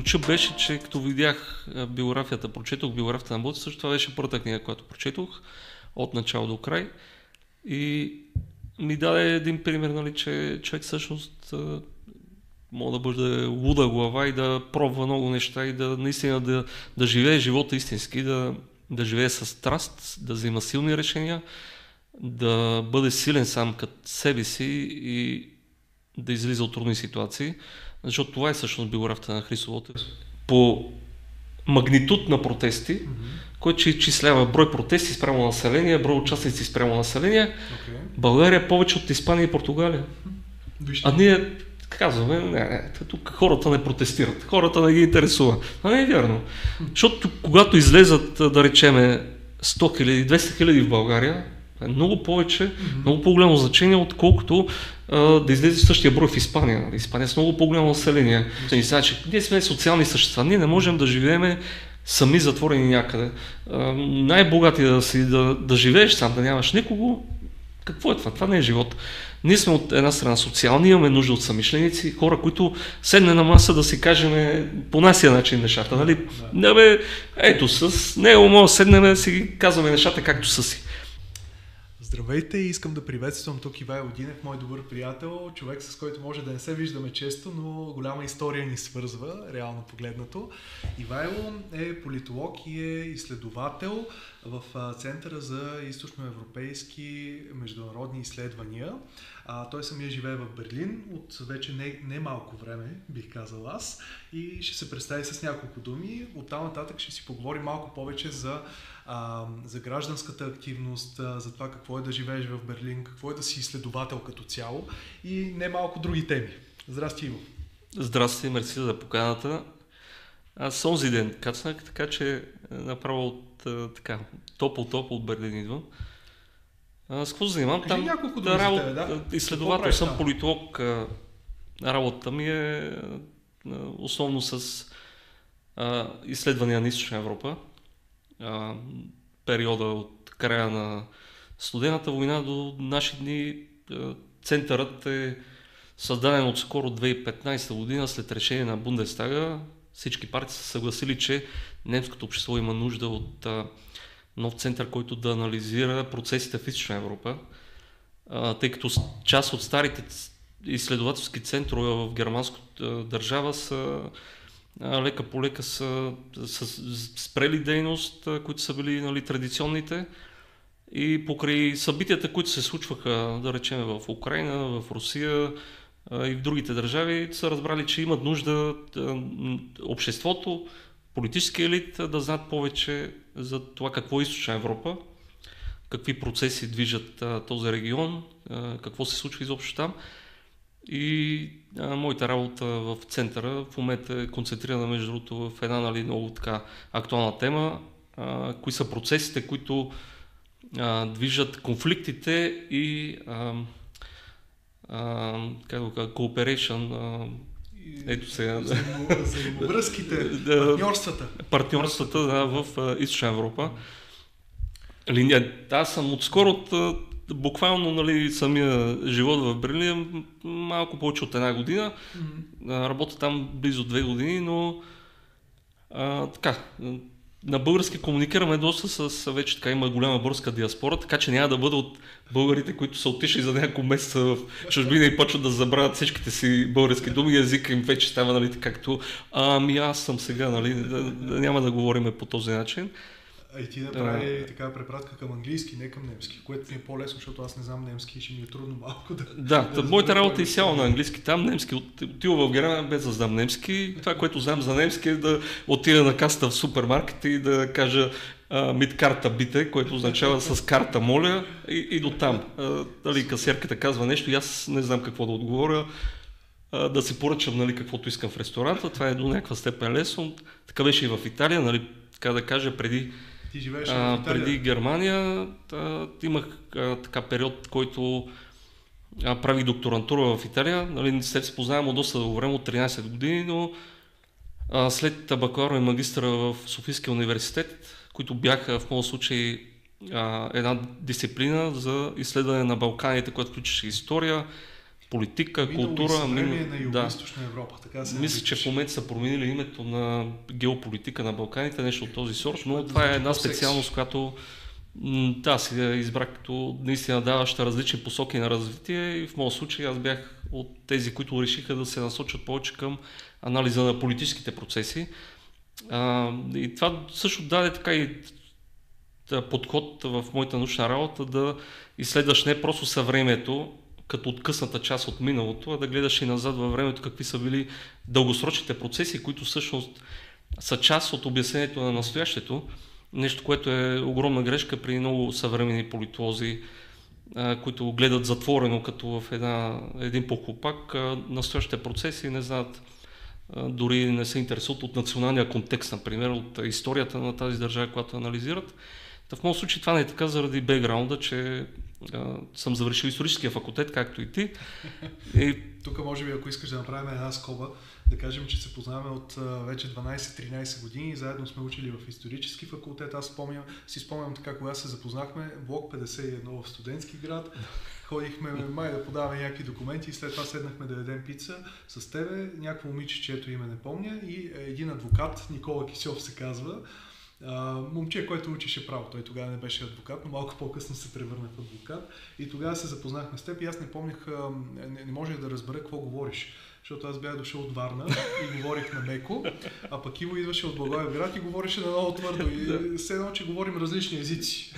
ключа беше, че като видях биографията, прочетох биографията на Боти, също това беше първата книга, която прочетох от начало до край. И ми даде един пример, нали, че човек всъщност мога да бъде луда глава и да пробва много неща и да наистина да, да живее живота истински, да, да живее с страст, да взима силни решения, да бъде силен сам като себе си и да излиза от трудни ситуации, защото това е всъщност биографията на Христо. По магнитуд на протести, mm-hmm. който изчислява брой протести спрямо население, брой участници спрямо население, okay. България е повече от Испания и Португалия. Вижте. А ние казваме, не, не, тук хората не протестират, хората не ги интересува. А не е вярно. Защото когато излезат, да речеме, 100 хиляди, 200 хиляди в България, е много повече, mm-hmm. много по-голямо значение, отколкото а, да излезе същия брой в Испания. Испания е с много по-голямо население. Mm-hmm. Значи, ние сме социални същества, ние не можем да живеем сами затворени някъде. най-богати да си да, да живееш сам, да нямаш никого, какво е това? Това не е живот. Ние сме от една страна социални, имаме нужда от самишленици, хора, които седне на маса да си кажем по нашия начин нещата. Нали? Да. бе, ето с него мога да седнем да си казваме нещата както са си. Здравейте и искам да приветствам тук Ивайло Динев, мой добър приятел, човек с който може да не се виждаме често, но голяма история ни свързва, реално погледнато. Ивайло е политолог и е изследовател в Центъра за източноевропейски международни изследвания. А, той самия живее в Берлин от вече не, не малко време, бих казал аз, и ще се представи с няколко думи. От там нататък ще си поговорим малко повече за а, за гражданската активност, за това какво е да живееш в Берлин, какво е да си изследовател като цяло и не малко други теми. Здрасти, Иво. Здрасти, мерси за поканата. Аз онзи ден кацнах, така че направо така, топъл-топъл от Берлин идвам. А, с какво занимавам? Там няколко да, работа, тебе, да? изследовател съм, политолог. Работата ми е основно с а, изследвания на Източна Европа а, периода от края на студената война до наши дни. А, центърът е създаден от скоро 2015 година след решение на Бундестага. Всички партии са съгласили, че немското общество има нужда от а, нов център, който да анализира процесите в Източна Европа, а, тъй като част от старите изследователски центрове в германската държава са лека по лека са, са спрели дейност, които са били нали, традиционните. И покрай събитията, които се случваха, да речем, в Украина, в Русия и в другите държави, са разбрали, че имат нужда обществото, политически елит да знаят повече за това какво е източна Европа, какви процеси движат този регион, какво се случва изобщо там. И а, моята работа в центъра в момента е концентрирана между другото в една нали, много така актуална тема, а, кои са процесите, които а, движат конфликтите и а, а, как кажа, cooperation, а, ето сега. Взаимовръзките, партньорствата. Партньорствата да, в Източна Европа. Линия. Аз съм отскоро от буквално нали, самия живот в Берлин е малко повече от една година. Mm-hmm. Работя там близо две години, но а, така, на български комуникираме доста с, вече така има голяма българска диаспора, така че няма да бъда от българите, които са отишли за няколко месеца в чужбина и почват да забравят всичките си български думи, езика им вече става, нали, както ами аз съм сега, нали, няма да говорим по този начин. А и ти да прави така препратка към английски, не към немски, което ми е по-лесно, защото аз не знам немски и ще ми е трудно малко да... Да, да моята работа е изцяло на английски. Там немски, отива в Германия без да знам немски. Това, което знам за немски е да отида на каста в супермаркета и да кажа мид карта бите, което означава с карта моля и, и до там. дали касиерката казва нещо и аз не знам какво да отговоря да си поръчам нали, каквото искам в ресторанта. Това е до някаква степен лесно. Така беше и в Италия, нали, така да кажа, преди ти живееш а, в Италия? Преди Германия а, имах а, така период, който а, правих докторантура в Италия. Нали, след се познавам от доста време, от 13 години, но а, след бакалавра и магистра в Софийския университет, които бяха в моят случай а, една дисциплина за изследване на Балканите, която включваше история, политика, Минало култура. Мин... Мин... на Юго-Источна Европа. Така се Мисля, че в момента са променили името на геополитика на Балканите, нещо от този сорт, но това е една специалност, която да, си я избрах като наистина даваща различни посоки на развитие и в моят случай аз бях от тези, които решиха да се насочат повече към анализа на политическите процеси. А, и това също даде така и подход в моята научна работа да изследваш не просто съвремието, като откъсната част от миналото, а да гледаш и назад във времето какви са били дългосрочните процеси, които всъщност са част от обяснението на настоящето. Нещо, което е огромна грешка при много съвремени политолози, които гледат затворено, като в една, един похлопак, настоящите процеси не знаят, дори не се интересуват от националния контекст, например, от историята на тази държава, която анализират. Та в моят случай това не е така заради бекграунда, че а, съм завършил историческия факултет, както и ти. И... Тук може би, ако искаш да направим една скоба, да кажем, че се познаваме от а, вече 12-13 години заедно сме учили в исторически факултет. Аз спомням, си спомням така, когато се запознахме, блок 51 в студентски град. Ходихме май да подаваме някакви документи и след това седнахме да ядем пица с тебе, някакво момиче, чието име не помня и един адвокат, Никола Кисьов се казва, момче, който учеше право. Той тогава не беше адвокат, но малко по-късно се превърна в адвокат. И тогава се запознахме с теб и аз не помнях, не, не можех да разбера какво говориш. Защото аз бях дошъл от Варна и говорих на меко, а пък Иво идваше от Благоевград и говореше на много твърдо. И все едно, че говорим различни езици.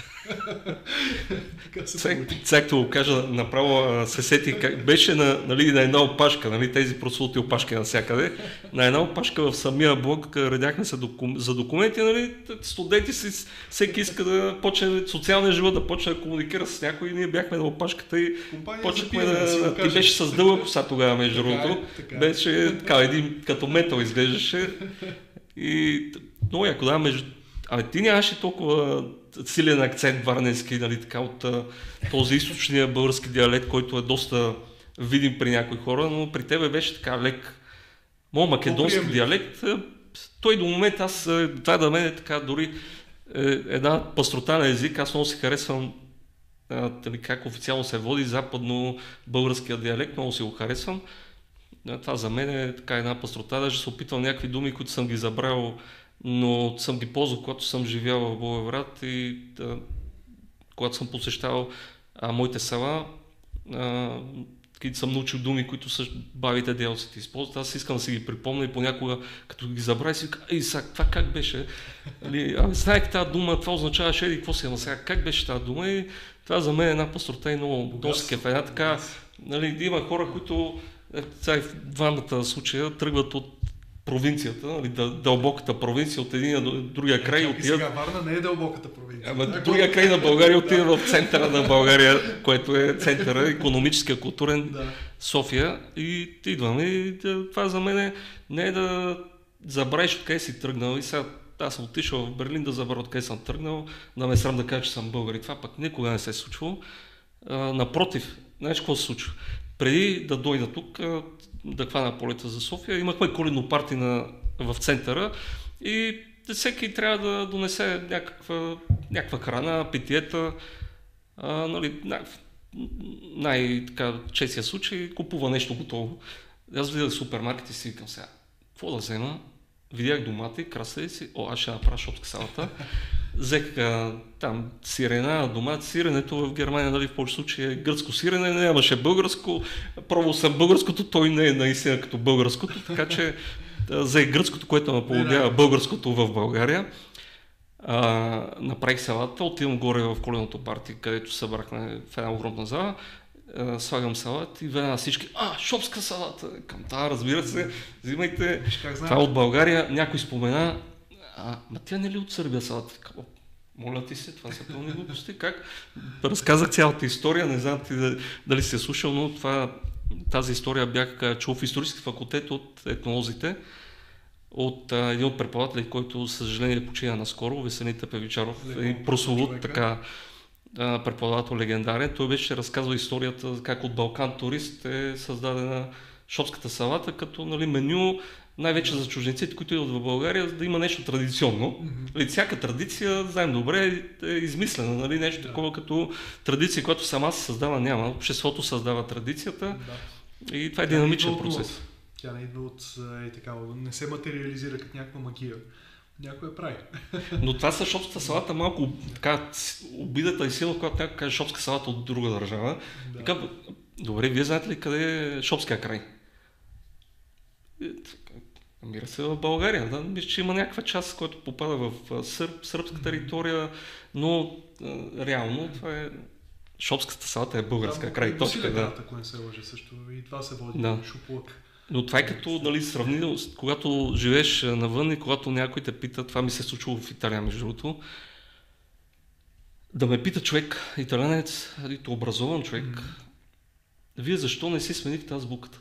Цакто го кажа, направо се сети, как беше на, нали, на една опашка, нали, тези прослути опашки навсякъде. На една опашка в самия блок редяхме се докум, за документи, нали, студенти си, всеки иска да почне социалния живот, да почне да комуникира с някой и ние бяхме на опашката и почнахме да... да ти беше с дълга коса тогава, между другото. Е, е. Беше така, един като метал изглеждаше. И много яко, да, между... Абе, ти нямаше толкова силен акцент варненски, нали, така, от този източния български диалект, който е доста видим при някои хора, но при тебе беше така лек. Моят македонски диалект, той до момента аз, това да мен е така дори е, една пастрота на език, аз много си харесвам нали, как официално се води западно българския диалект, много си го харесвам. Това за мен е така една пастрота, даже се опитвам някакви думи, които съм ги забрал но съм ги ползвал, когато съм живял в Благоевград и да, когато съм посещавал а, моите села, а, съм научил думи, които са бавите делците използват. Аз искам да си ги припомня и понякога, като ги забравя, си ей, сега, това как беше? Али, знаех тази дума, това означаваше, еди, какво си, ама сега, как беше тази дума? И това за мен е една пастрота и много доста Една така, нали, има хора, които сега в двамата случая тръгват от провинцията, нали, дълбоката провинция от един до другия край. Чакай, отиват... сега Варна не е дълбоката провинция. Ама другия край на България отива в центъра на България, което е центъра, економическия, културен да. София. И идваме и това за мен е не е да забравиш откъде си тръгнал и сега аз съм отишъл в Берлин да забравя откъде съм тръгнал, да ме срам да кажа, че съм българ и това пък никога не се е случвало. А, напротив, знаеш какво се случва? Преди да дойда тук, да хвана полета за София. Имахме коледно парти на, в центъра и всеки трябва да донесе някаква, някаква храна, питиета. А, нали, най-честия случай купува нещо готово. Аз видях в супермаркет и си викам сега, какво да взема? Видях домати, краставици, о, аз ще направя шопска салата. Взех там сирена, домат, сиренето в Германия, нали, в повече случаи е гръцко сирене, нямаше българско, пробвал съм българското, той не е наистина като българското, така че взех гръцкото, което наподобява българското в България. А, направих салата, отивам горе в коленото парти, където събрахме в една огромна зала, а, слагам салат и веднага всички, а, шопска салата, към тази, разбира се, взимайте, това от България, някой спомена, а, ма тя не ли от Сърбия салата? Моля ти се, това са пълни глупости. Как? Разказах цялата история, не знам ти дали си е слушал, но това, тази история бях чул в исторически факултет от етнолозите, от а, един от преподаватели, който, съжаление, почина наскоро, Весените Певичаров, и прословут така преподавател легендарен. Той беше разказвал историята как от Балкан турист е създадена шопската салата като нали, меню най-вече за чужденците, които идват в България, да има нещо традиционно. Mm-hmm. Всяка традиция, знаем добре, е измислена. Нали? Нещо да. такова като традиция, която сама се създава няма. Обществото създава традицията. Да. И това е Тя динамичен процес. Тя не идва от е, така, не се материализира като някаква магия. Някой я прави. Но това с шопската салата малко така, обидата и сила, когато някой каже шопска салата от друга държава. Да. Така, добре, вие знаете ли къде е шопския край? Така, Намира се в България. Да? Мисля, че има някаква част, която попада в сърб, сръбска територия, но реално това е шопската салата е българска Там край. е Точка, да. ако не се лъжа също. И това се води Да. шуплък. Но това е като нали, сравнително, когато живееш навън и когато някой те пита, това ми се е случило в Италия, между другото, да ме пита човек, италянец, нито образован човек, вие защо не си сменихте азбуката?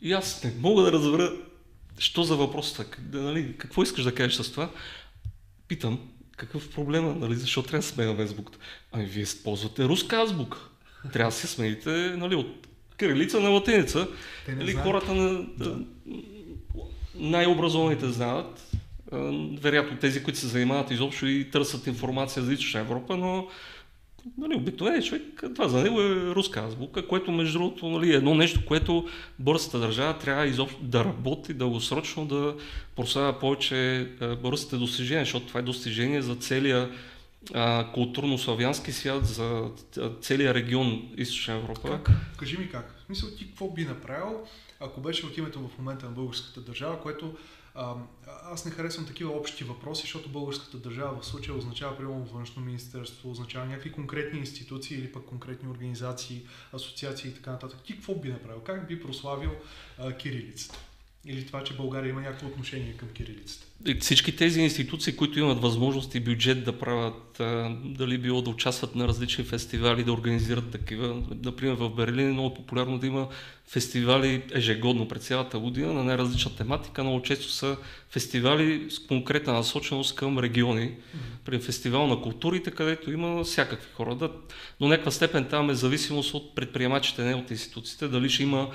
И аз не мога да разбера, що за въпрос да, нали, какво искаш да кажеш с това? Питам, какъв проблема, нали, защо трябва да сменяме азбуката? Ами вие ползвате руска азбука. Трябва да си смените нали, от кирилица на латиница. Не Нали, знаят. хората на, Да. най-образованите знаят, вероятно тези, които се занимават изобщо и търсят информация за Източна Европа, но нали, обикновеният човек, това за него е руска азбука, което между другото нали, е едно нещо, което българската държава трябва изобщо да работи дългосрочно, да прославя повече българските достижения, защото това е достижение за целия културно-славянски свят, за целия регион Източна Европа. Как? Кажи ми как. В смисъл ти какво би направил, ако беше от името в момента на българската държава, което а, аз не харесвам такива общи въпроси, защото българската държава в случая означава, примерно, външно министерство, означава някакви конкретни институции или пък конкретни организации, асоциации и така нататък. Ти какво би направил? Как би прославил а, кирилицата? Или това, че България има някакво отношение към кирилицата? Всички тези институции, които имат възможност и бюджет да правят, дали било да участват на различни фестивали, да организират такива. Например, в Берлин е много популярно да има фестивали ежегодно през цялата година на най-различна тематика. Много често са фестивали с конкретна насоченост към региони. При фестивал на културите, където има всякакви хора. Да, до някаква степен там е зависимост от предприемачите, не от институциите. Дали ще има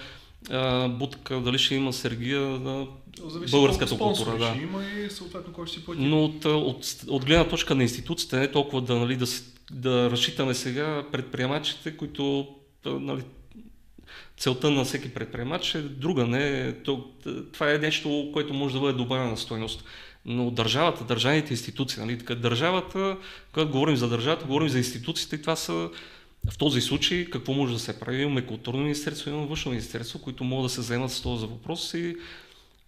а, будка, дали ще има сергия, да, Зависи Българската култура, да. ще има и съответно кой ще си плати. Но от, от, от гледна точка на институциите, не толкова да, нали, да, да разчитаме сега предприемачите, които нали, целта на всеки предприемач е друга. Не, то, това е нещо, което може да бъде добавена стойност. Но държавата, държавните институции, нали, така, държавата, когато говорим за държавата, говорим за институциите, това са в този случай какво може да се прави? Имаме културно министерство, имаме външно министерство, които могат да се заемат с този въпрос и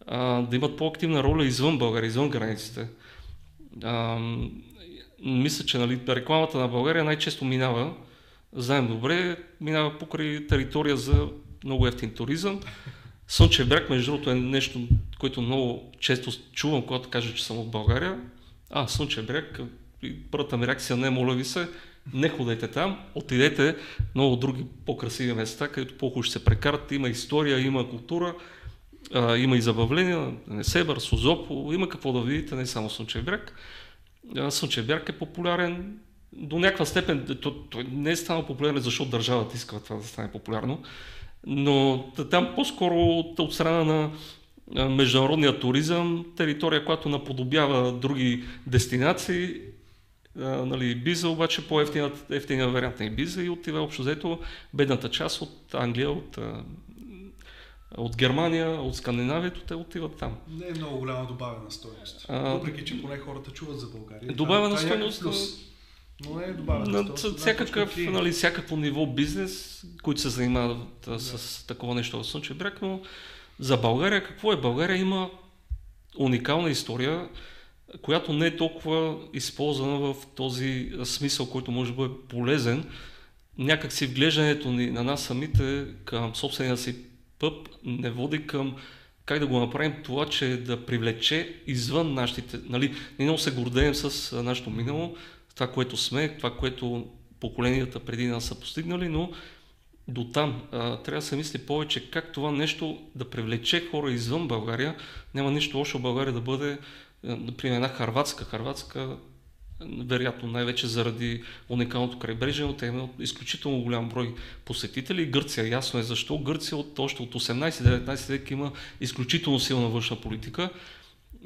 а, да имат по-активна роля извън България, извън границите. А, мисля, че нали, рекламата на България най-често минава, знаем добре, минава покрай територия за много ефтин туризъм. Слънчев бряг, между другото, е нещо, което много често чувам, когато кажа, че съм от България. А, Слънчев бряг, първата ми реакция не, моля ви се, не ходете там, отидете много други по-красиви места, където по-хубаво ще се прекарат. Има история, има култура, а, има и забавления, Несебър, Созопо, има какво да видите, не само Слънчев бряг. Слънчев бряг е популярен до някаква степен, той, той не е станал популярен, защото държавата иска това да стане популярно, но там по-скоро от, от страна на международния туризъм, територия, която наподобява други дестинации, а, нали, Биза, обаче по-ефтиния вариант на Биза и отива общо взето бедната част от Англия, от, а, от Германия, от Скандинавието, те отиват там. Не е много голяма добавена стойност. А, Въпреки, че поне хората чуват за България. Добавена Това е стойност, плюс. Но не е добавена На стойност. ц- от всякакъв, на нали, всякакво ниво бизнес, които се занимават а, с такова нещо в Слънчев бряг, но за България какво е? България има уникална история, която не е толкова използвана в този смисъл, който може да бъде полезен. Някак си вглеждането ни на нас самите към собствения си пъп не води към как да го направим това, че да привлече извън нашите... Нали, ние много се гордеем с нашето минало, това, което сме, това, което поколенията преди нас са постигнали, но до там а, трябва да се мисли повече как това нещо да привлече хора извън България. Няма нищо лошо България да бъде, например, една Харватска. Харватска, вероятно най-вече заради уникалното крайбрежие, но те имат изключително голям брой посетители. Гърция, ясно е защо. Гърция от, още от 18-19 век има изключително силна външна политика.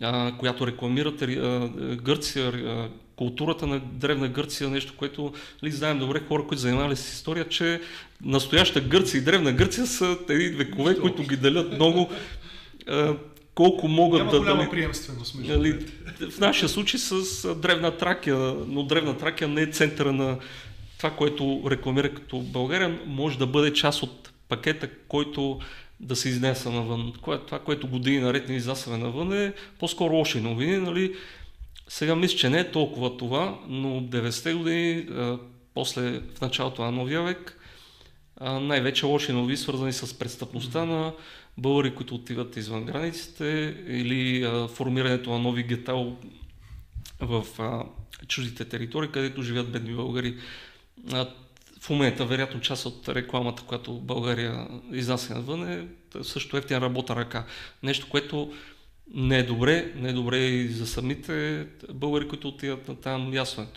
а, която рекламира а, Гърция, а, културата на древна Гърция, нещо, което ли, знаем добре хора, които занимавали с история, че настояща Гърция и древна Гърция са тези векове, които ги делят много. Колко могат Няма да... Няма дали, приемственост между нали, В нашия случай с Древна Тракия, но Древна Тракия не е центъра на това, което рекламира като България, може да бъде част от пакета, който да се изнеса навън. Това, което години наред не изнасяме навън е по-скоро лоши новини. Нали? Сега мисля, че не е толкова това, но 90-те години, а, после в началото на новия век, а, най-вече лоши новини, свързани с престъпността на българи, които отиват извън границите или а, формирането на нови гета в а, чуждите територии, където живеят бедни българи. А, в момента, вероятно, част от рекламата, която България изнася навън е също ефтина работа ръка. Нещо, което не е добре, не е добре и за самите българи, които отиват на там, ясно е.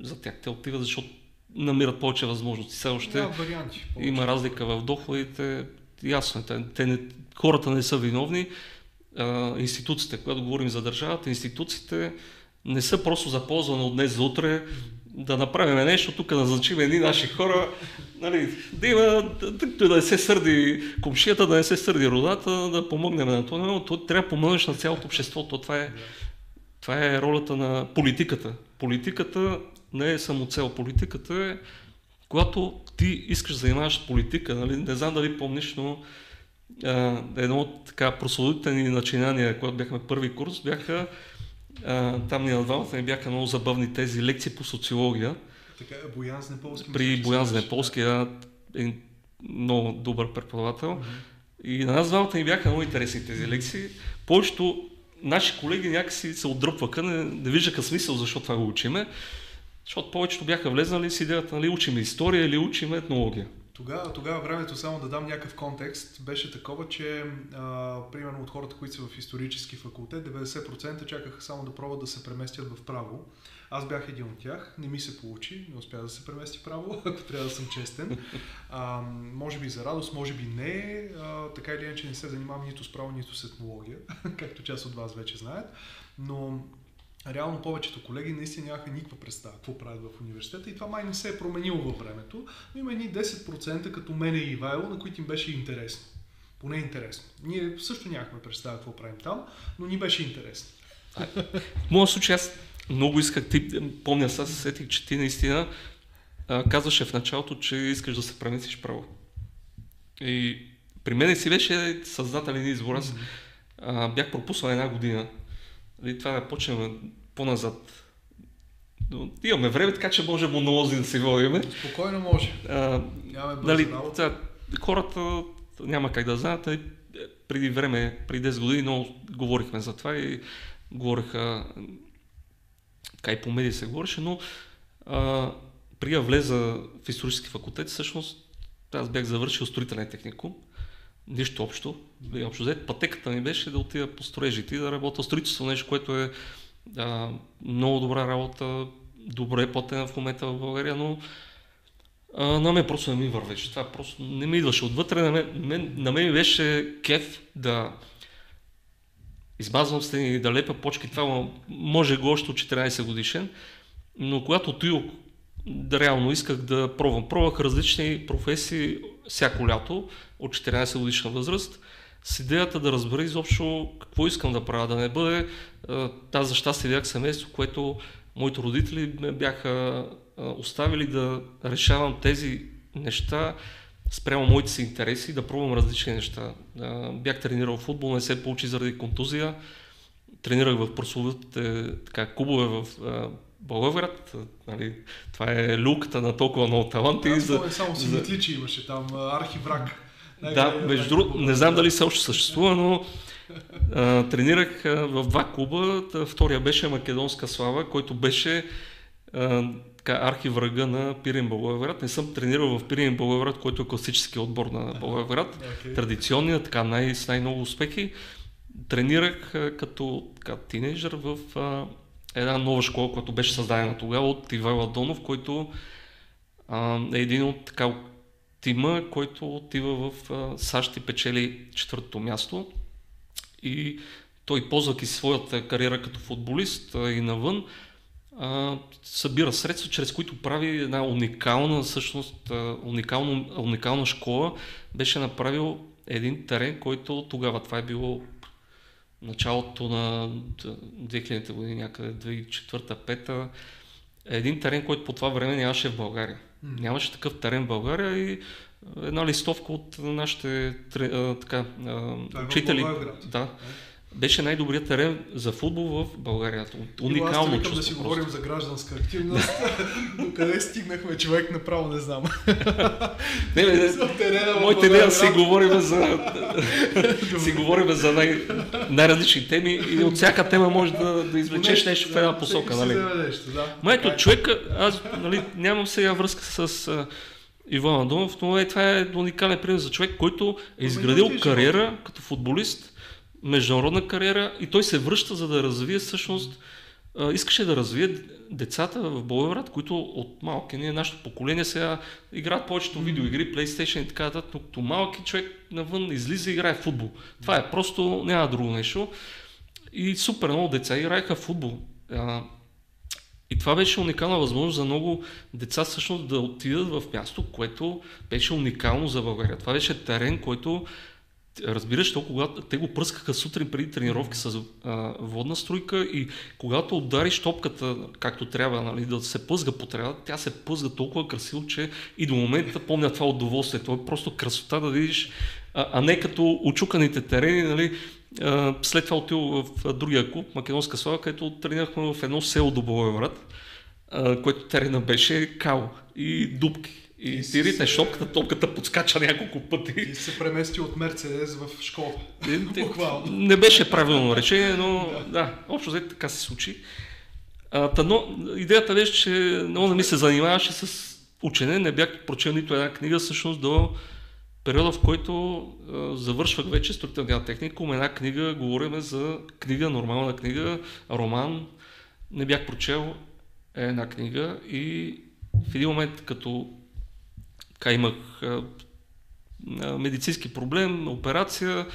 За тях те отиват, защото намират повече възможности. Все още да, варианти, има разлика в доходите, ясно е. Те, не, хората не са виновни. А, институциите, когато говорим за държавата, институциите не са просто за ползване от днес за утре, да направим нещо, тук да назначим едни наши хора, нали, да има, да, да не се сърди комшията, да не се сърди родата, да помогнем на това, но то трябва да помогнеш на цялото общество, то това е, това е ролята на политиката. Политиката не е само цел, политиката е когато ти искаш да занимаваш политика, нали, не знам дали помниш, но а, едно от така прословителни начинания, когато бяхме първи курс, бяха а, там ни на двамата ни бяха много забавни тези лекции по социология. Така, Боян Знеполски. При Боян Знеполски, да. е много добър преподавател. Mm-hmm. И на нас двамата ни бяха много интересни тези лекции. Повечето наши колеги някакси се отдръпваха, не, не виждаха смисъл защо това го учиме, защото повечето бяха влезнали с идеята, нали, учим история или учим етнология. Тогава, тогава времето, само да дам някакъв контекст, беше такова, че а, примерно от хората, които са в исторически факултет, 90% чакаха само да пробват да се преместят в право. Аз бях един от тях, не ми се получи, не успя да се премести право, ако трябва да съм честен. А, може би за радост, може би не. А, така или иначе не се занимавам нито с право, нито с етнология, както част от вас вече знаят. Но реално повечето колеги наистина нямаха никаква представа какво правят в университета и това май не се е променило във времето, но има едни 10% като мене и Ивайло, на които им беше интересно. Поне интересно. Ние също нямахме представа какво правим там, но ни беше интересно. В моят случай аз много исках, ти, помня сега се сетих, че ти наистина а, казваше в началото, че искаш да се преместиш право. И при мен си беше съзнателен избор. Аз а, бях пропуснал една година и това да почнем по-назад. Но имаме време, така че може монолози да си водиме. Спокойно може. А, нали, това, хората няма как да знаят. Преди време, преди 10 години, много говорихме за това и говориха, така и по медии се говореше, но а, преди да влеза в исторически факултет, всъщност аз бях завършил строителен техникум нищо общо. Общо взето, пътеката ми беше да отида по строежите и да работя строителство, нещо, което е а, много добра работа, добре платена в момента в България, но а, на мен просто не ми вървеше. Това просто не ми идваше отвътре. На мен, на мен беше кеф да измазвам стени, да лепя почки. Това може го още от 14 годишен, но когато отидох да реално исках да пробвам. Пробвах различни професии всяко лято от 14 годишна възраст с идеята да разбера изобщо какво искам да правя, да не бъде тази за щастие бях семейство, което моите родители ме бяха оставили да решавам тези неща спрямо моите си интереси, да пробвам различни неща. Бях тренирал футбол, не се получи заради контузия. Тренирах в прословите клубове в Благоевград, нали, това е люката на толкова много таланти. Да, за, само си за... че имаше там архиврак. Да, между другото, не знам дали все още съществува, но а, тренирах а, в два клуба. Втория беше Македонска слава, който беше а, така, архиврага на Пирин Благоевград. Не съм тренирал в Пирин Благоевград, който е класически отбор на Благоевград. Okay. Традиционният, така най- с най-много успехи. Тренирах а, като така, тинейджър в а, една нова школа, която беше създадена тогава от Ивайло Донов, който а, е един от така, тима, който отива в а, САЩ и печели четвъртото място. И той, ползвайки своята кариера като футболист а, и навън, а, събира средства, чрез които прави една уникална, всъщност, уникална, уникална школа. Беше направил един терен, който тогава, това е било началото на 2000-те години, някъде 2004-2005, един терен, който по това време нямаше в България. Mm. Нямаше такъв терен в България и една листовка от нашите така, учители. Да, е беше най-добрият терен за футбол в България. Уникално чувство. да си просто. говорим за гражданска активност. До къде стигнахме, човек направо не знам. не, не, не. Моите идея си говорим за, си говорим за най- най-различни теми и от всяка тема може да, да извлечеш нещо в една посока. Нали? Но ето, човек, аз нали, нямам сега връзка с Иван Адонов, но е, това е уникален пример за човек, който е изградил кариера като футболист, международна кариера и той се връща за да развие всъщност искаше да развие децата в Болград, които от малки, ние, нашето поколение сега играят повечето видеоигри, PlayStation и така нататък, но като малки човек навън излиза и играе футбол. Това е просто, няма друго нещо. И супер много деца играеха футбол. И това беше уникална възможност за много деца всъщност да отидат в място, което беше уникално за България. Това беше терен, който разбираш, то когато те го пръскаха сутрин преди тренировки с а, водна струйка и когато удариш топката както трябва, нали, да се пъзга по трябва, тя се пъзга толкова красиво, че и до момента помня това удоволствие. То е просто красота да видиш, а, а не като очуканите терени, нали, а, след това отил в другия клуб, Македонска слава, където тренирахме в едно село до Благоевград, което терена беше као и дубки. И ти ритнеш топката, топката подскача няколко пъти. И се премести от Мерцедес в школа. Буквално. Не беше правилно решение, но да, да общо взето така се случи. А, но идеята беше, че много да ми се занимаваше с учене, не бях прочел нито една книга, всъщност до периода, в който а, завършвах вече строителния техникум, една книга, говорим за книга, нормална книга, роман, не бях прочел една книга и в един момент, като така имах а, медицински проблем, операция,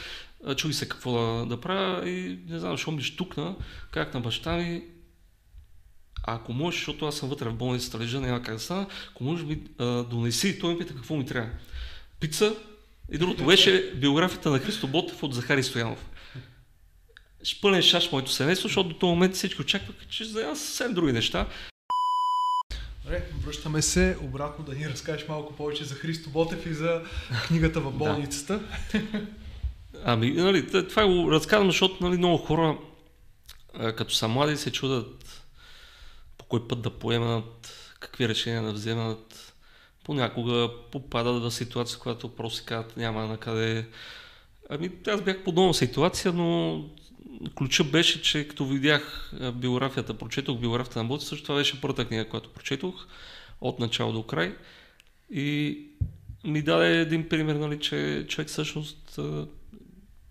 чуди се какво да, да правя и не знам, защо ми штукна, как на баща ми, а ако можеш, защото аз съм вътре в болницата, лежа, няма как да стана, ако можеш ми а, донеси, той ми пита какво ми трябва. Пица и другото беше биографията на Христо Ботев от Захари Стоянов. Шпълен шаш моето семейство, защото до този момент всички очакваха, че за съвсем други неща. Добре, връщаме се обратно да ни разкажеш малко повече за Христо Ботев и за книгата в болницата. Да. Ами, нали, това го разказвам, защото нали, много хора, като са млади, се чудат по кой път да поемат, какви решения да вземат. Понякога попадат в ситуация, която просто си казват няма на къде. Ами, аз бях подобна ситуация, но ключа беше, че като видях биографията, прочетох биографията на Боци, също това беше първата книга, която прочетох от начало до край. И ми даде един пример, нали, че човек всъщност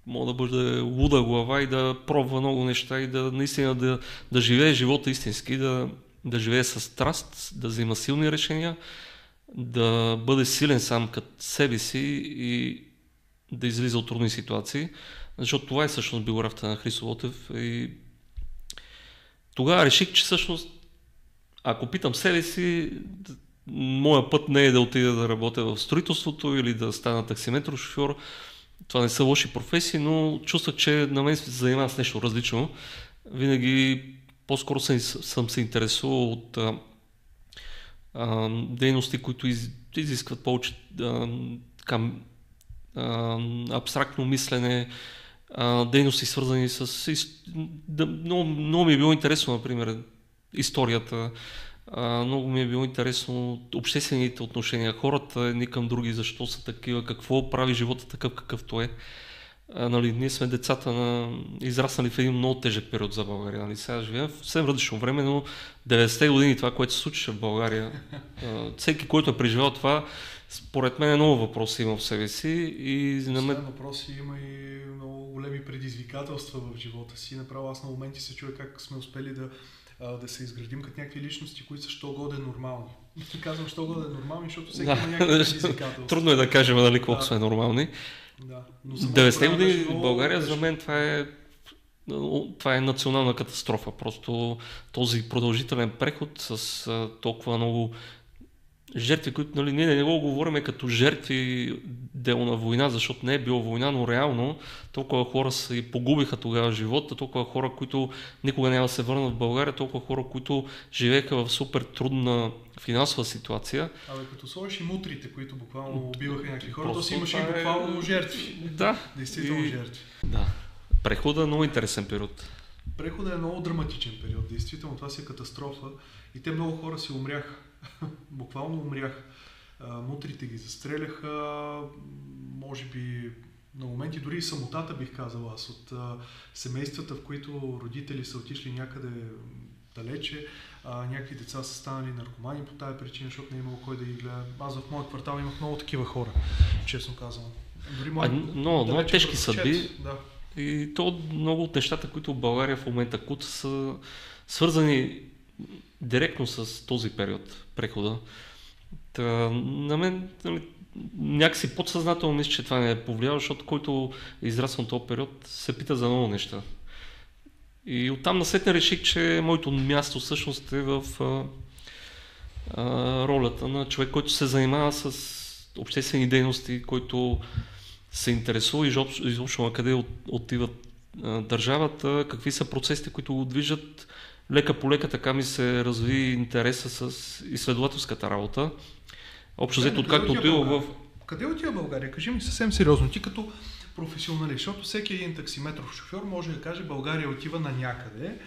мога да бъде луда глава и да пробва много неща и да наистина да, да живее живота истински, да, да живее с страст, да взима силни решения, да бъде силен сам като себе си и да излиза от трудни ситуации. Защото това е всъщност биографията на Христо Лотев и тогава реших, че всъщност, ако питам себе си, моя път не е да отида да работя в строителството или да стана таксиметро шофьор. Това не са лоши професии, но чувствах, че на мен се занимава с нещо различно. Винаги по-скоро съм, съм се интересувал от а, а, дейности, които из, изискват повече а, така, абстрактно мислене, дейности свързани с... Много, много ми е било интересно, например, историята, много ми е било интересно обществените отношения, хората едни към други, защо са такива, какво прави живота такъв какъвто е. Нали, ние сме децата на израснали в един много тежък период за България. Нали, сега живеем в съвсем различно време, но 90-те години това, което се случи в България, всеки, който е преживял това, според мен много въпроси има в себе си. И на мен... въпроси има и много големи предизвикателства в живота си. Направо аз на моменти се чуя как сме успели да, да се изградим като някакви личности, които са що годе нормални. Казвам, що годе нормални, защото всеки да. има някакви предизвикателства. Трудно е да кажем нали, колко да. сме нормални. Да. Но 90-те години в България за мен това е това е национална катастрофа. Просто този продължителен преход с толкова много жертви, които нали, ние не го говорим като жертви дело на война, защото не е било война, но реално толкова хора се погубиха тогава живота, толкова хора, които никога няма да се върнат в България, толкова хора, които живееха в супер трудна финансова ситуация. Абе, като сложиш и мутрите, които буквално убиваха някакви хора, то си имаше и е- буквално жертви. Да. Действително и... жертви. Да. Прехода е много интересен период. Прехода е много драматичен период. Действително, това си е катастрофа. И те много хора си умряха. Буквално умряха. Мутрите ги застреляха, може би на моменти дори и самотата бих казал аз от семействата, в които родители са отишли някъде далече, а, някакви деца са станали наркомани по тази причина, защото не е имало кой да ги гледа. Аз в моят квартал имах много такива хора, честно казвам. Дори мой, а, но, много тежки съдби. Да. И то много от нещата, които в България в момента кут са свързани директно с този период, прехода. Та, на мен нали, някакси подсъзнателно мисля, че това не е повлияло, защото който е израснал този период се пита за много неща. И оттам насетне реших, че моето място всъщност е в а, а, ролята на човек, който се занимава с обществени дейности, който се интересува изобщо на къде отива държавата, какви са процесите, които го движат лека по лека така ми се разви интереса с изследователската работа. Общо взето, откакто отива в... Къде отива България? Кажи ми съвсем сериозно. Ти като професионалист, защото всеки един таксиметров шофьор може да каже България отива на някъде.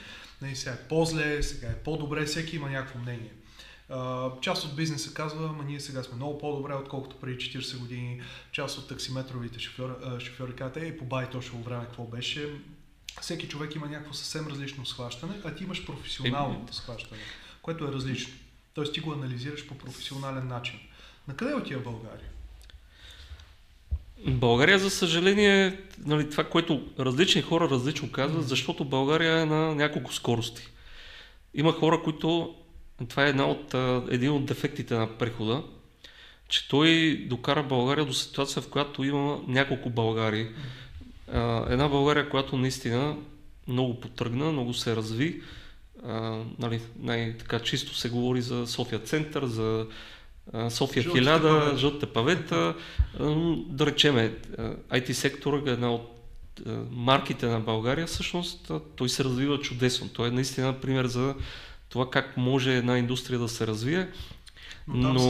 Не, сега е по-зле, сега е по-добре, всеки има някакво мнение. част от бизнеса казва, ама ние сега сме много по-добре, отколкото преди 40 години. Част от таксиметровите шофьори, шофьори казват, ей, по бай точно време какво беше всеки човек има някакво съвсем различно схващане, а ти имаш професионалното схващане, което е различно. Тоест ти го анализираш по професионален начин. На къде отива България? България, за съжаление, нали, това, което различни хора различно казват, защото България е на няколко скорости. Има хора, които, това е една от, един от дефектите на прехода, че той докара България до ситуация, в която има няколко Българии една България, която наистина много потръгна, много се разви. А, нали, най-така чисто се говори за София център, за София Жълтите 1000, жълтите павета. да речеме, IT сектор е една от марките на България, всъщност той се развива чудесно. Той е наистина пример за това как може една индустрия да се развие. Но там но... са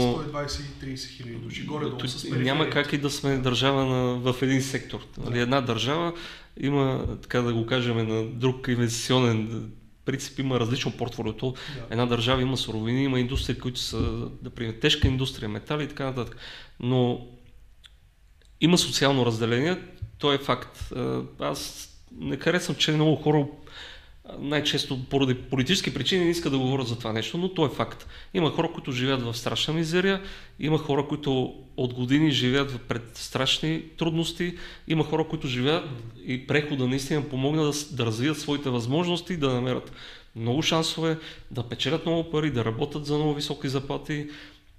120-30 хиляди души, горе-долу с Няма как и да сме държава на, в един сектор. Да. Нали, една държава има, така да го кажем, на друг инвестиционен принцип има различно портфолиото. Да. Една държава има суровини, има индустрии, които са, например, тежка индустрия, метали и така нататък. Но има социално разделение, то е факт. Аз не харесвам, че много хора най-често поради политически причини не иска да говорят за това нещо, но то е факт. Има хора, които живеят в страшна мизерия, има хора, които от години живеят пред страшни трудности, има хора, които живеят и прехода наистина помогна да, да развият своите възможности, да намерят много шансове, да печелят много пари, да работят за много високи заплати.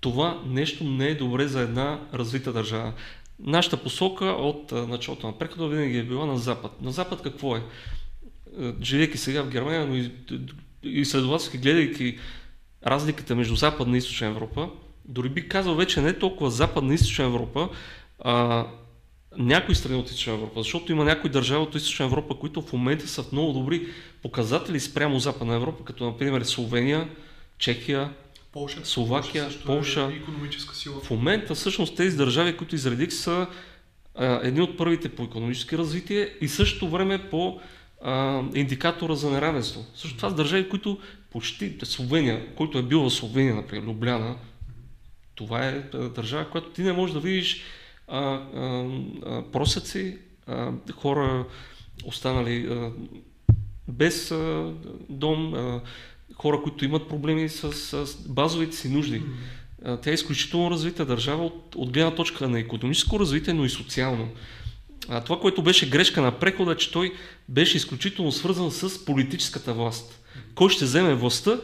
Това нещо не е добре за една развита държава. Нашата посока от началото на прехода винаги е била на Запад. На Запад какво е? Е, живейки сега в Германия, но и следователски гледайки разликата между Западна и Източна Европа, дори би казал вече не толкова Западна и Източна Европа, а някои страни от Източна Европа, защото има някои държави от Източна Европа, които в момента са в много добри показатели спрямо Западна Европа, като например Словения, Чехия, Полша, Словакия, Полша. Полша. Е економическа сила. В момента всъщност тези държави, които изредих, са а, едни от първите по економически развитие и също време по а, индикатора за неравенство. Също това са държави, които почти Словения, който е бил в Словения, например, Любляна, това е държава, която ти не можеш да видиш а, а, а, просеци, а, хора останали а, без а, дом, а, хора, които имат проблеми с, с базовите си нужди. Тя е изключително развита държава от, от гледна точка на економическо развитие, но и социално а, това, което беше грешка на прехода, е, че той беше изключително свързан с политическата власт. Кой ще вземе властта,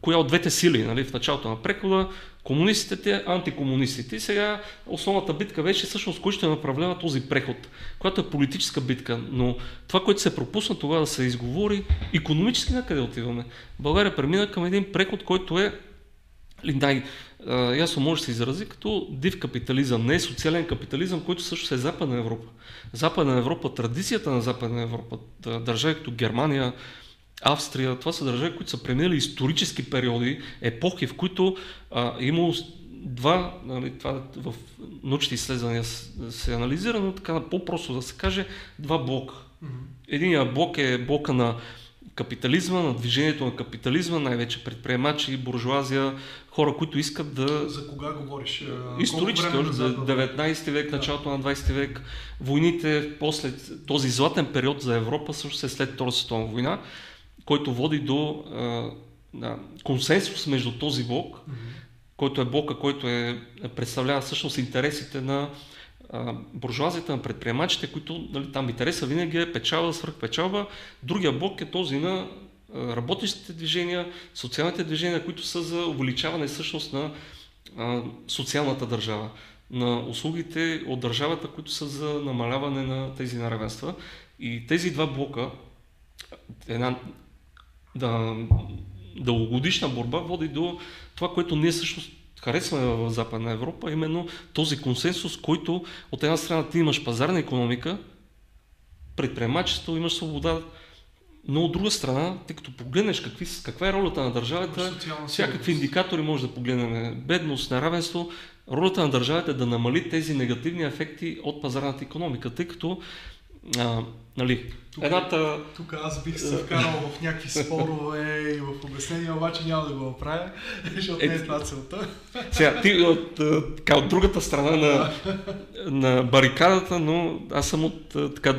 коя от двете сили нали, в началото на прехода, комунистите, антикомунистите. И сега основната битка беше всъщност кой ще направлява този преход, която е политическа битка. Но това, което се пропусна тогава да се изговори, економически на къде отиваме. България премина към един преход, който е ясно може да се изрази като див капитализъм, не е социален капитализъм, който също е Западна Европа. Западна Европа, традицията на Западна Европа, държави като Германия, Австрия, това са държави, които са преминали исторически периоди, епохи, в които а, имало два, нали, това в научни изследвания се анализира, но така по-просто да се каже, два блока. Единият блок е блока на капитализма, на движението на капитализма, най-вече предприемачи, буржуазия, хора, които искат да... За кога говориш? Исторически, още за 19 век, да. началото на 20 век. Войните, после този златен период за Европа, също е след Втората световна война, който води до а, да, консенсус между този блок, mm-hmm. който е блока, който е, представлява всъщност интересите на буржуазията на предприемачите, които нали, там интереса винаги е печалба, свръхпечалба. Другия блок е този на работещите движения, социалните движения, които са за увеличаване всъщност на а, социалната държава, на услугите от държавата, които са за намаляване на тези неравенства. И тези два блока, една да, дългогодишна борба води до това, което ние всъщност харесваме в Западна Европа, именно този консенсус, който от една страна ти имаш пазарна економика, предприемачество, имаш свобода, но от друга страна, тъй като погледнеш какви, каква е ролята на държавата, всякакви индикатори може да погледнем. Бедност, неравенство, ролята на държавата е да намали тези негативни ефекти от пазарната економика, тъй като а, нали, тук, едната... Тук аз бих се вкарал в някакви спорове и в обяснения, обаче няма да го направя, защото е, не е това целта. Сега, ти от, така, от другата страна на, на барикадата, но аз съм от така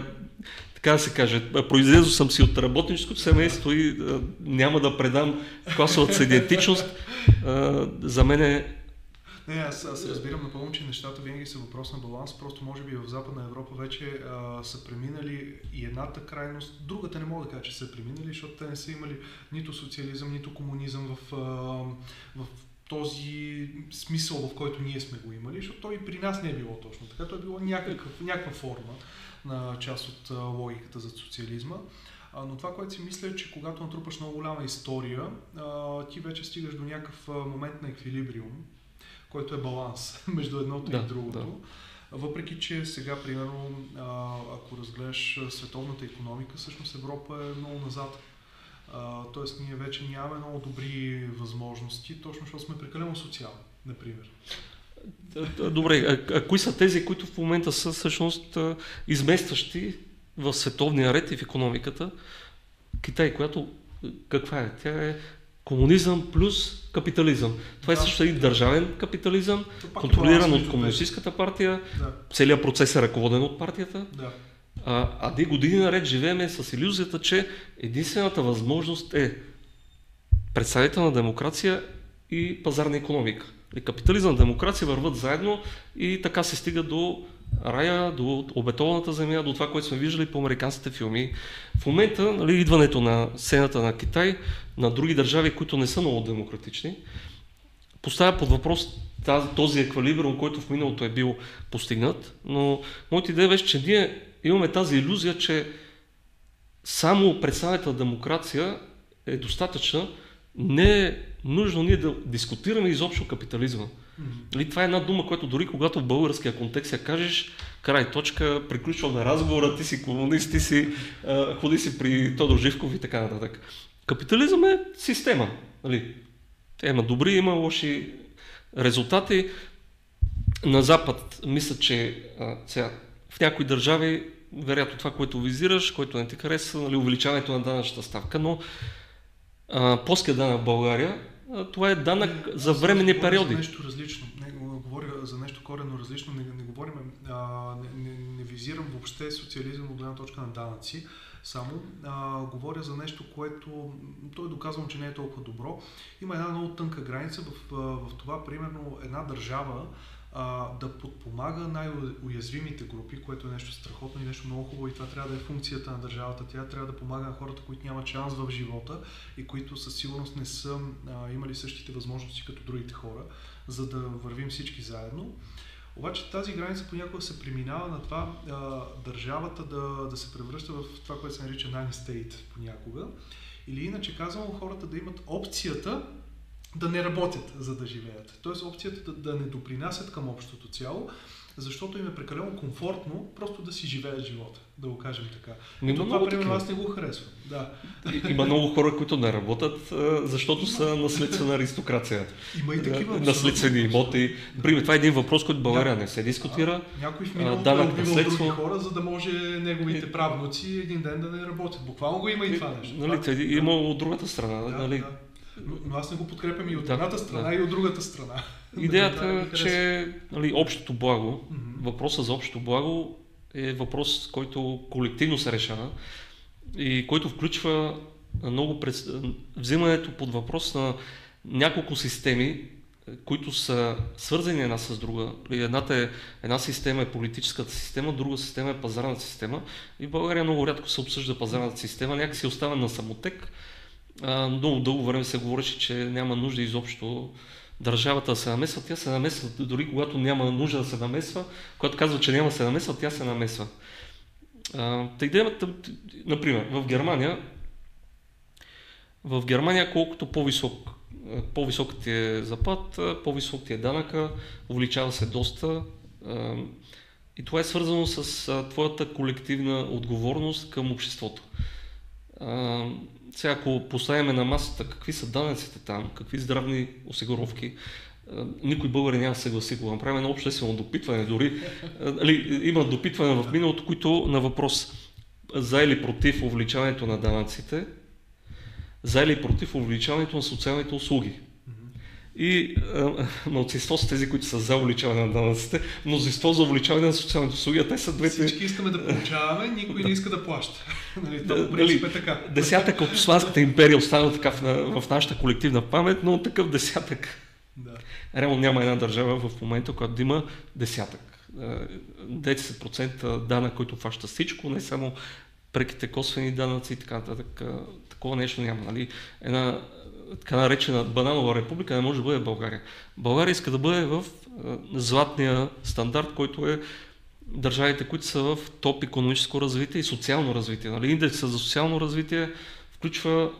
така да се каже, произлезъл съм си от работническото семейство и а, няма да предам класовата си идентичност. А, за мен е не, аз, аз разбирам напълно, че нещата винаги са въпрос на баланс, просто може би в Западна Европа вече а, са преминали и едната крайност, другата не мога да кажа, че са преминали, защото те не са имали нито социализъм, нито комунизъм в, а, в този смисъл, в който ние сме го имали, защото той и при нас не е било точно така, то е било някакъв, някаква форма на част от а, логиката за социализма. Но това, което си мисля е, че когато натрупаш много голяма история, ти вече стигаш до някакъв момент на еквилибриум, който е баланс между едното да, и другото. Да. Въпреки, че сега, примерно, ако разгледаш световната економика, всъщност Европа е много назад. Тоест, ние вече нямаме много добри възможности, точно защото сме прекалено социални, например. Добре, а, а кои са тези, които в момента са всъщност изместващи в световния ред и в економиката? Китай, която каква е? Тя е комунизъм плюс капитализъм. Това е да, е също един държавен капитализъм, контролиран от комунистическата партия. Да. Целият процес е ръководен от партията. Да. А, а ние години наред живееме с иллюзията, че единствената възможност е представителна демокрация и пазарна економика. И капитализъм и демокрация върват заедно и така се стига до рая, до обетованата земя, до това, което сме виждали по американските филми. В момента нали, идването на сцената на Китай, на други държави, които не са много демократични, поставя под въпрос този еквилибрум, който в миналото е бил постигнат. Но моята идея беше, че ние имаме тази иллюзия, че само представител демокрация е достатъчна. Не е нужно ние да дискутираме изобщо капитализма. Mm-hmm. Това е една дума, която дори когато в българския контекст я кажеш, край точка, приключваме разговора, ти си комунист, ти си, а, ходи си при Тодор Живков и така нататък. Капитализъм е система. Нали? Те има добри, има лоши резултати. На Запад мисля, че а, сега, в някои държави, вероятно това, което визираш, което не ти хареса, нали, увеличаването на данъчната ставка, но плоския данък в България това е данък за временни периоди. За нещо различно. Не, говоря за нещо коренно различно. Не, не говорим, а, не, не, не визирам въобще социализъм от гледна точка на данъци. Само а, говоря за нещо, което то е доказано, че не е толкова добро. Има една много тънка граница в, в това, примерно, една държава а, да подпомага най-уязвимите групи, което е нещо страхотно и нещо много хубаво и това трябва да е функцията на държавата. Тя трябва да помага на хората, които нямат шанс в живота и които със сигурност не са а, имали същите възможности като другите хора, за да вървим всички заедно. Обаче тази граница понякога се преминава на това а, държавата да, да се превръща в това, което се нарича nanny state понякога. Или иначе казвам, хората да имат опцията да не работят, за да живеят. Тоест опцията да, да не допринасят към общото цяло, защото им е прекалено комфортно просто да си живеят живота, да го кажем така. Но Ето това, примерно, аз не го харесвам. Да. Има много хора, които не работят, защото Има. са наследствена аристокрация. Има и такива. Наследствени имоти. Пример, това е един въпрос, който България не се дискутира. А, някой в миналото е убивал други хора, за да може неговите правнуци един ден да не работят. Буквално го има и това нещо. Нали, това, има от другата страна. Да, нали, да. Но, но аз не го подкрепям и от да, едната страна, да. и от другата страна. Идеята е, че нали, общото благо, mm-hmm. въпросът за общото благо е въпрос, който колективно се решава и който включва много през... взимането под въпрос на няколко системи, които са свързани една с друга. Едната е, една система е политическата система, друга система е пазарната система. И в България много рядко се обсъжда пазарната система, някакси остава на самотек много дълго време се говореше, че няма нужда изобщо държавата да се намесва. Тя се намесва дори когато няма нужда да се намесва. Когато казва, че няма да се намесва, тя се намесва. А, идеята, например, в Германия, в Германия колкото по-висок, по-висок ти е запад, по-висок ти е данъка, увеличава се доста. И това е свързано с твоята колективна отговорност към обществото. Сега, ако поставяме на масата какви са данъците там, какви здравни осигуровки, никой българин няма да съгласи, го направим едно обществено допитване, дори али, има допитване в миналото, които на въпрос за или против увеличаването на данъците, за или против увеличаването на социалните услуги. И малцинство са тези, които са за увеличаване на данъците, мнозинство за увеличаване на социалните услуги, а те са двете... Всички искаме да получаваме, никой да. не иска да плаща. нали, то, нали, е така. Десятък от Османската империя остана така в, в нашата колективна памет, но такъв десятък. Да. Реално няма една държава в момента, която да има десятък. 10% дана, който фаща всичко, не само преките косвени данъци и така нататък. Такова нещо няма. Нали? Една така наречена бананова република не може да бъде България. България иска да бъде в златния стандарт, който е държавите, които са в топ економическо развитие и социално развитие. Нали? Индексът за социално развитие включва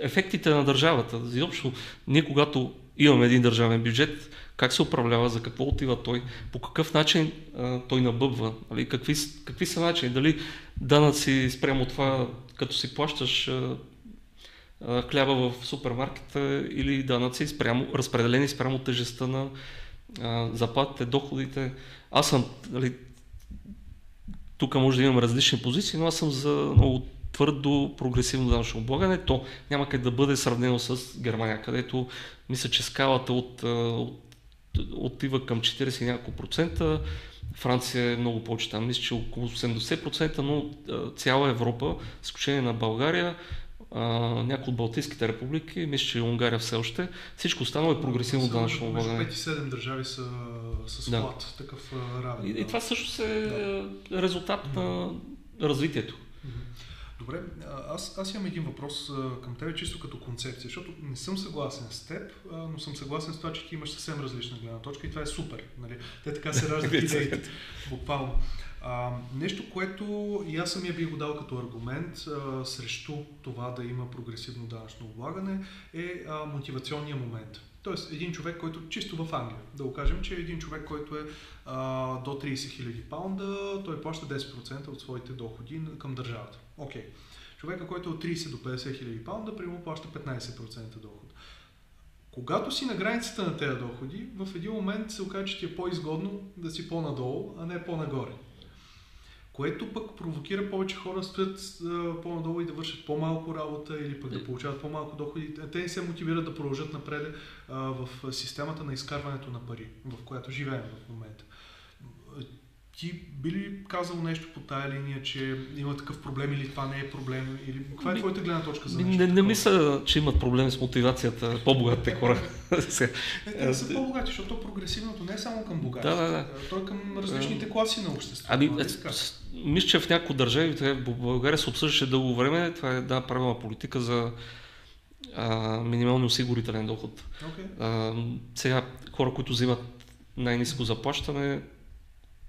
ефектите на държавата. Изобщо, ние когато имаме един държавен бюджет, как се управлява, за какво отива той, по какъв начин а, той набъбва, нали? какви, какви са начини, дали данъци спрямо това, като си плащаш а, хляба в супермаркета или данъци спрямо, разпределени спрямо тежестта на заплатите, доходите. Аз съм, нали, тук може да имам различни позиции, но аз съм за много твърдо прогресивно данъчно облагане. То няма как да бъде сравнено с Германия, където мисля, че скалата от, от, отива към 40 и няколко процента. Франция е много повече там, мисля, че около 80%, но цяла Европа, с изключение на България, някои от Балтийските републики, мисля, че Унгария все още, всичко останало е прогресивно данъчно облагане. 5 7 държави са с да. такъв равен. И, и това също е да. резултат mm-hmm. на развитието. Добре, аз, аз имам един въпрос към теб, чисто като концепция, защото не съм съгласен с теб, но съм съгласен с това, че ти имаш съвсем различна гледна точка и това е супер. Нали? Те така се раждат идеите, буквално. А, нещо, което и аз самия би го дал като аргумент а, срещу това да има прогресивно данъчно облагане е а, мотивационния момент. Тоест, един човек, който чисто в Англия, да го кажем, че един човек, който е а, до 30 000 паунда, той плаща 10% от своите доходи към държавата. Окей. Okay. Човека, който е от 30 до 50 000 паунда, примерно плаща 15% доход. Когато си на границата на тези доходи, в един момент се окаже, че ти е по-изгодно да си по-надолу, а не по-нагоре което пък провокира повече хора стоят по-надолу и да вършат по-малко работа или пък да получават по-малко доходи. Те не се мотивират да продължат напред в системата на изкарването на пари, в която живеем в момента. Ти би ли казал нещо по тая линия, че има такъв проблем или това не е проблем? Или каква е твоята гледна точка за нещо? Не, не мисля, че имат проблем с мотивацията по-богатите хора. не, те са по-богати, защото прогресивното не е само към богати. Да, да, да. То е към различните класи на обществото. Ами, нали е, мисля, че в някои държави, в България се обсъждаше дълго време, това е една правилна политика за а, минимални осигурителен доход. Окей. А, сега хора, които взимат най-низко заплащане,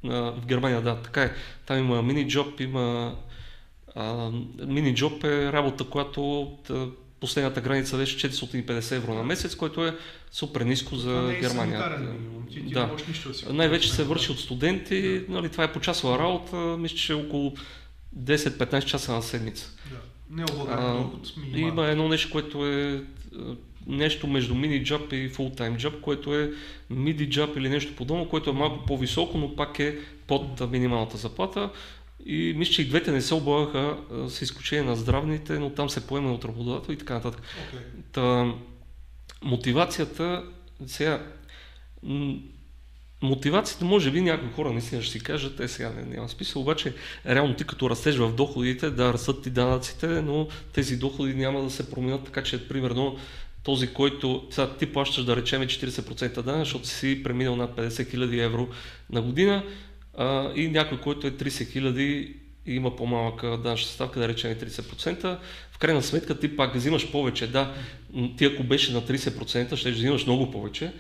в Германия, да, така е. Там има мини-джоб, има а, мини-джоб е работа, която последната граница беше 450 евро на месец, което е супер ниско за не е Германия. Ти, ти Да. не да Най-вече се върши от студенти, нали, това е почасова работа, мисля, че е около 10-15 часа на седмица. Да. Необлагаем А, доход, има едно нещо, което е нещо между мини джаб и фултайм джаб, което е миди джаб или нещо подобно, което е малко по-високо, но пак е под минималната заплата. И мисля, че и двете не се облагаха с изключение на здравните, но там се поема от работодател и така нататък. Окей. Та, мотивацията, сега, мотивацията може би някои хора наистина ще си кажат, е сега не, няма смисъл, обаче реално ти като растеш в доходите, да растат ти данъците, но тези доходи няма да се променят така, че примерно този, който сега ти плащаш да речем 40% данък, защото си преминал над 50 000 евро на година а, и някой, който е 30 000 и има по-малка данъчна ставка, да речем 30%, в крайна сметка ти пак взимаш повече. Да, ти ако беше на 30%, ще взимаш много повече,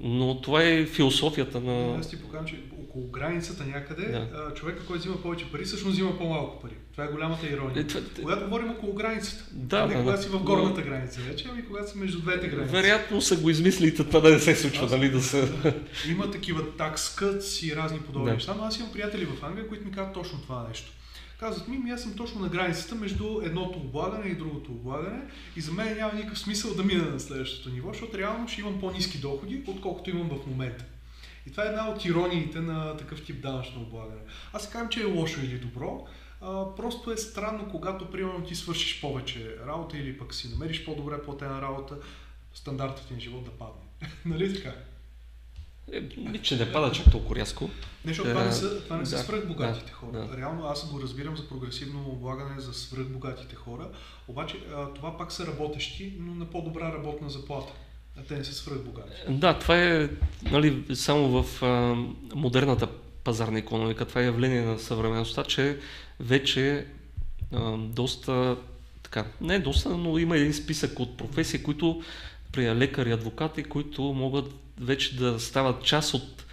но това е философията на... Аз ти покажам, че около границата някъде, Да. човека, който взима повече пари, всъщност взима по-малко пари. Това е голямата ирония. Е, това- Когато говорим около границата, Да, не да, когато да. си в горната граница вече, ами когато си между двете граници. Вероятно са го измислили това да не се случва, Аз- нали, да се... Има такива cuts и разни подобни Да. неща, но аз имам приятели в Англия, които ми казват точно това нещо. Казват ми, ми аз съм точно на границата между едното облагане и другото облагане и за мен няма никакъв смисъл да мина на следващото ниво, защото реално ще имам по-низки доходи, отколкото имам в момента. И това е една от ирониите на такъв тип данъчно облагане. Аз не казвам, че е лошо или добро, а, просто е странно, когато примерно ти свършиш повече работа или пък си намериш по-добре платена работа, стандартът ти на живот да падне. нали така? Е, че не пада чак толкова рязко. Не, защото това не Да, са, това не са да, свръхбогатите да, хора. да. Реално аз го разбирам за прогресивно облагане за свръхбогатите хора, обаче а, това пак са работещи, но на по-добра работна заплата. А те не са свръхбогати. Да, това е нали, само в а, модерната пазарна економика, това е явление на съвременността, че вече а, доста, така, не доста, но има един списък от професии, които, при лекари, адвокати, които могат вече да стават част от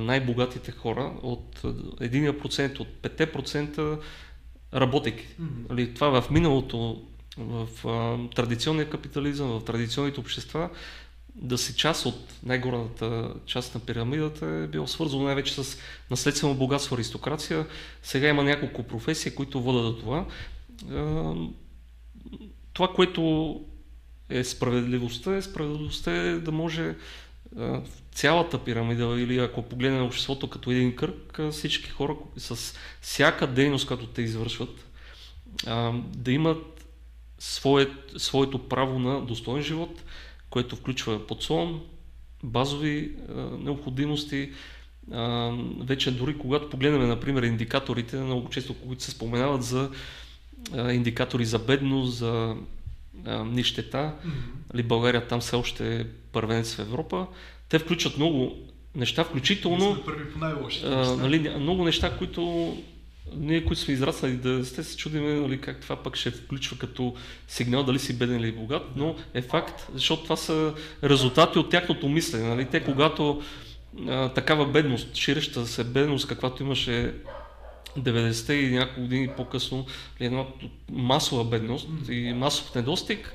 най-богатите хора, от 1% от 5% работейки. Нали, това в миналото, в а, традиционния капитализъм, в традиционните общества, да си част от най-горната част на пирамидата е било свързано най-вече с наследствено богатство, аристокрация. Сега има няколко професии, които водят до това. А, това, което е справедливостта, е справедливостта е да може цялата пирамида или ако погледнем обществото като един кръг, всички хора с всяка дейност, като те извършват, да имат свое, своето право на достоен живот, което включва подслон, базови необходимости. Вече дори когато погледнем, например, индикаторите, много често, които се споменават за индикатори за бедност, за а, нищета, нали, България там все още е първенец в Европа, те включват много неща, включително а, нали, много неща, които ние, които сме израснали, да сте се чудиме нали, как това пък ще включва като сигнал дали си беден или богат, но е факт, защото това са резултати от тяхното мислене. Нали? Те, когато а, такава бедност, ширеща се бедност, каквато имаше 90-те и няколко години по-късно, една масова бедност и масов недостиг,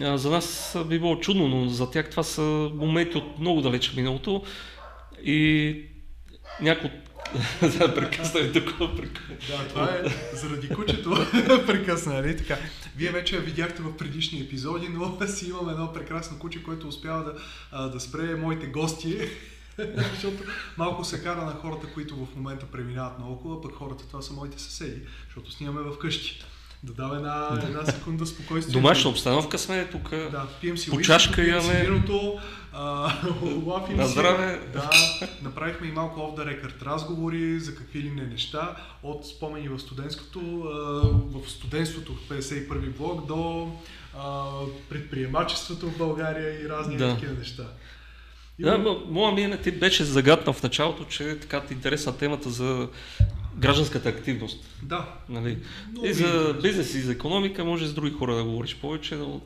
за нас би било чудно, но за тях това са моменти от много далеч в миналото и някой да, прекъсна и тук. Да, това е заради кучето прекъсна, нали така. Вие вече видяхте в предишни епизоди, но си имам едно прекрасно куче, което успява да, да спре моите гости, защото малко се кара на хората, които в момента преминават наоколо, пък хората това са моите съседи, защото снимаме в къщи. Да дам една, една секунда спокойствие. Домашна обстановка сме тук. Да, пием си По чашка пием си имаме. виното, а, лафим На си. здраве. Да, направихме и малко off the record разговори за какви ли не неща, от спомени в студентското, а, в студентството в 51 блок до а, предприемачеството в България и разни Да. такива неща. Да, моя мине ти беше загадна в началото, че така интересна темата за гражданската активност. да. Нали? И за бизнес, и за економика, може с други хора да говориш повече, но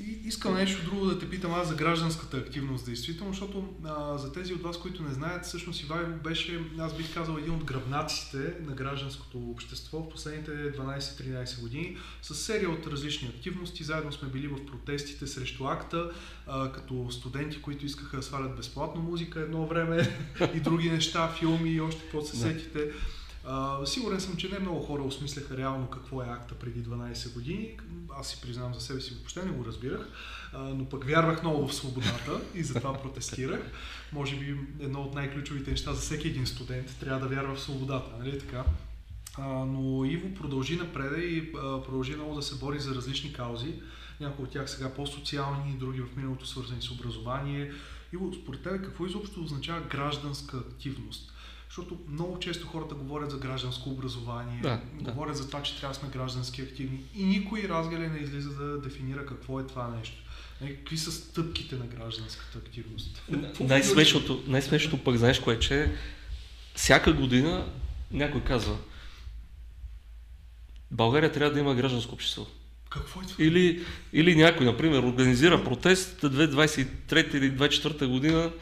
И искам нещо друго да те питам аз за гражданската активност, действително, защото а, за тези от вас, които не знаят, всъщност Ивайло беше, аз бих казал, един от гръбнаците на гражданското общество в последните 12-13 години, с серия от различни активности. Заедно сме били в протестите срещу акта, а, като студенти, които искаха да свалят безплатно музика едно време и други неща, филми и още какво се сетите. А, сигурен съм, че не много хора осмисляха реално какво е акта преди 12 години. Аз си признавам за себе си, въобще не го разбирах, а, но пък вярвах много в свободата и затова протестирах. Може би едно от най-ключовите неща за всеки един студент трябва да вярва в свободата, нали така? А, но Иво продължи напред и а, продължи много да се бори за различни каузи. Някои от тях сега по-социални, други в миналото свързани с образование. Иво, според тебе какво изобщо означава гражданска активност? Защото много често хората говорят за гражданско образование, Да, да. говорят за това, че трябва да сме граждански активни и никой разгеле не излиза да дефинира какво е това нещо. Нали, Какви са стъпките на гражданската активност? Най-смешното, най-смешното пък знаеш кое, е, че всяка година някой казва България трябва да има гражданско общество. Какво е това? Или, или някой, например, организира протест 2023 или 2024 година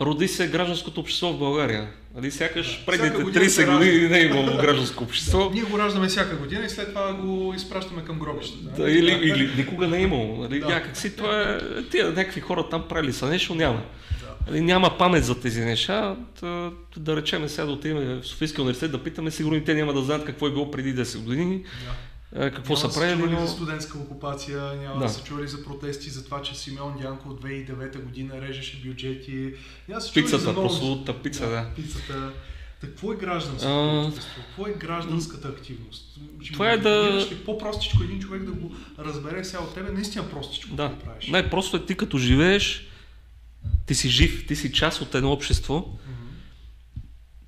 роди се гражданското общество в България. Нали, сякаш Да. предните Всяка година 30 се години не е имало гражданско общество. Ние го раждаме всяка година и след това го изпращаме към гробищата. Да, или, или никога не е имало. Нали? Да. Някакси това е, тия някакви хора там правили са нещо, няма. Да. Нали, няма памет за тези неща. Да, да речем сега да отидем в Софийския университет да питаме, сигурно те няма да знаят какво е било преди 10 години, Да. Е, какво няма са да правили, чували но... за студентска окупация, няма да. Да. са чували за протести, за това, че Симеон Дянко от 2009 година режеше бюджети. Няма да се чували за Пицата, много... прословутата пица, да. Пицата. Какво е гражданското А, общество? Какво е гражданската активност? Ще това е да- по-простичко един човек да го разбере сега от тебе, наистина простичко Да, го правиш. най-просто е ти като живееш, ти си жив, ти си част от едно общество,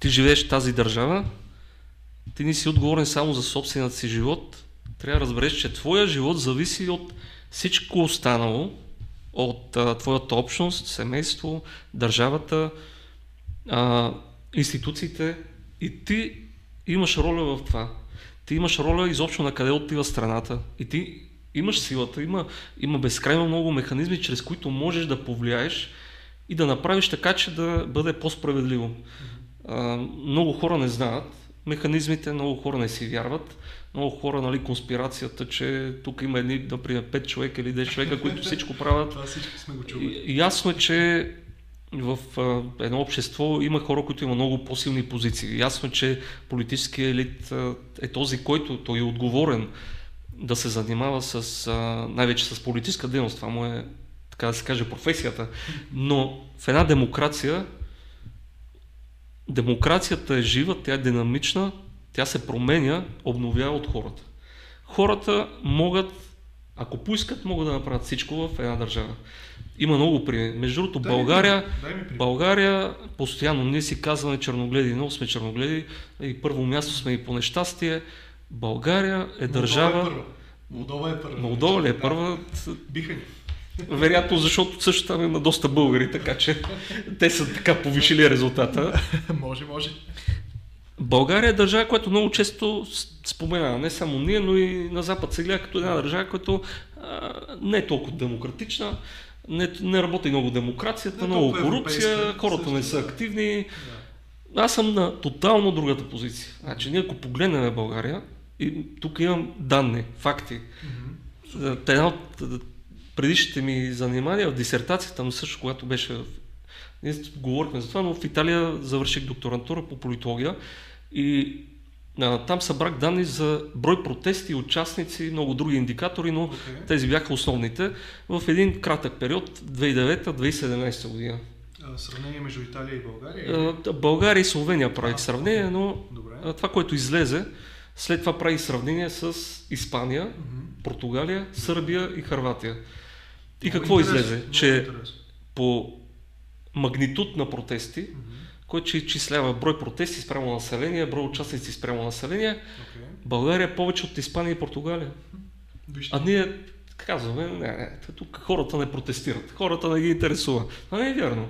ти живееш в тази държава, ти не си отговорен само за собствената си живот, трябва да разбереш, че твоя живот зависи от всичко останало, от а, твоята общност, семейство, държавата, а, институциите и ти имаш роля в това. Ти имаш роля изобщо на къде отива страната и ти имаш силата, има, има безкрайно много механизми, чрез които можеш да повлияеш и да направиш така, че да бъде по-справедливо. А, много хора не знаят механизмите, много хора не си вярват, много хора, нали, конспирацията, че тук има едни, например, 5 човека или 10 човека, които всичко правят. Това всички сме го чували. Ясно е, че в а, едно общество има хора, които има много по-силни позиции. Ясно е, че политическия елит а, е този, който той е отговорен да се занимава с, а, най-вече с политическа дейност. Това му е, така да се каже, професията. Но в една демокрация, демокрацията е жива, тя е динамична, тя се променя, обновява от хората. Хората могат, ако поискат, могат да направят всичко в една държава. Има много примери. Между другото, Дай България, дай ми. България, постоянно, ние си казваме черногледи, много сме черногледи и първо място сме и по нещастие. България е държава... първа. Молдова е първа. Молдова ли е Да. първа? Биха ни. Вероятно, защото също там има доста българи, така че те са така повишили резултата. може, може. България е държава, която много често споменава, не само ние, но и на Запад се гледа като една държава, която а, не е толкова демократична, не, не работи много демокрацията, Не е много корупция, хората не също, са да. активни. Да. Аз съм на тотално другата позиция. Значи, ние ако погледнем България, и тук имам данни, факти. За- Една от предишните ми занимания в дисертацията, но също когато беше. Ние говорихме за това, но в Италия завърших докторантура по политология и а, там събрах данни за брой протести, участници, много други индикатори, но Окей. тези бяха основните в един кратък период, 2009-2017 година. А, Сравнение между Италия и България? А, България и Словения правих А, сравнение, но Добре. а, това, което излезе, След това прави сравнение с Испания, Португалия, Сърбия и Харватия. И какво излезе? много Че интересно. по магнитуд на протести, който изчислява брой протести спрямо население, брой участници спрямо население, Окей. България е повече от Испания и Португалия. Вижте. А ние казваме, не, не, тук хората не протестират, хората не ги интересува. А не е вярно.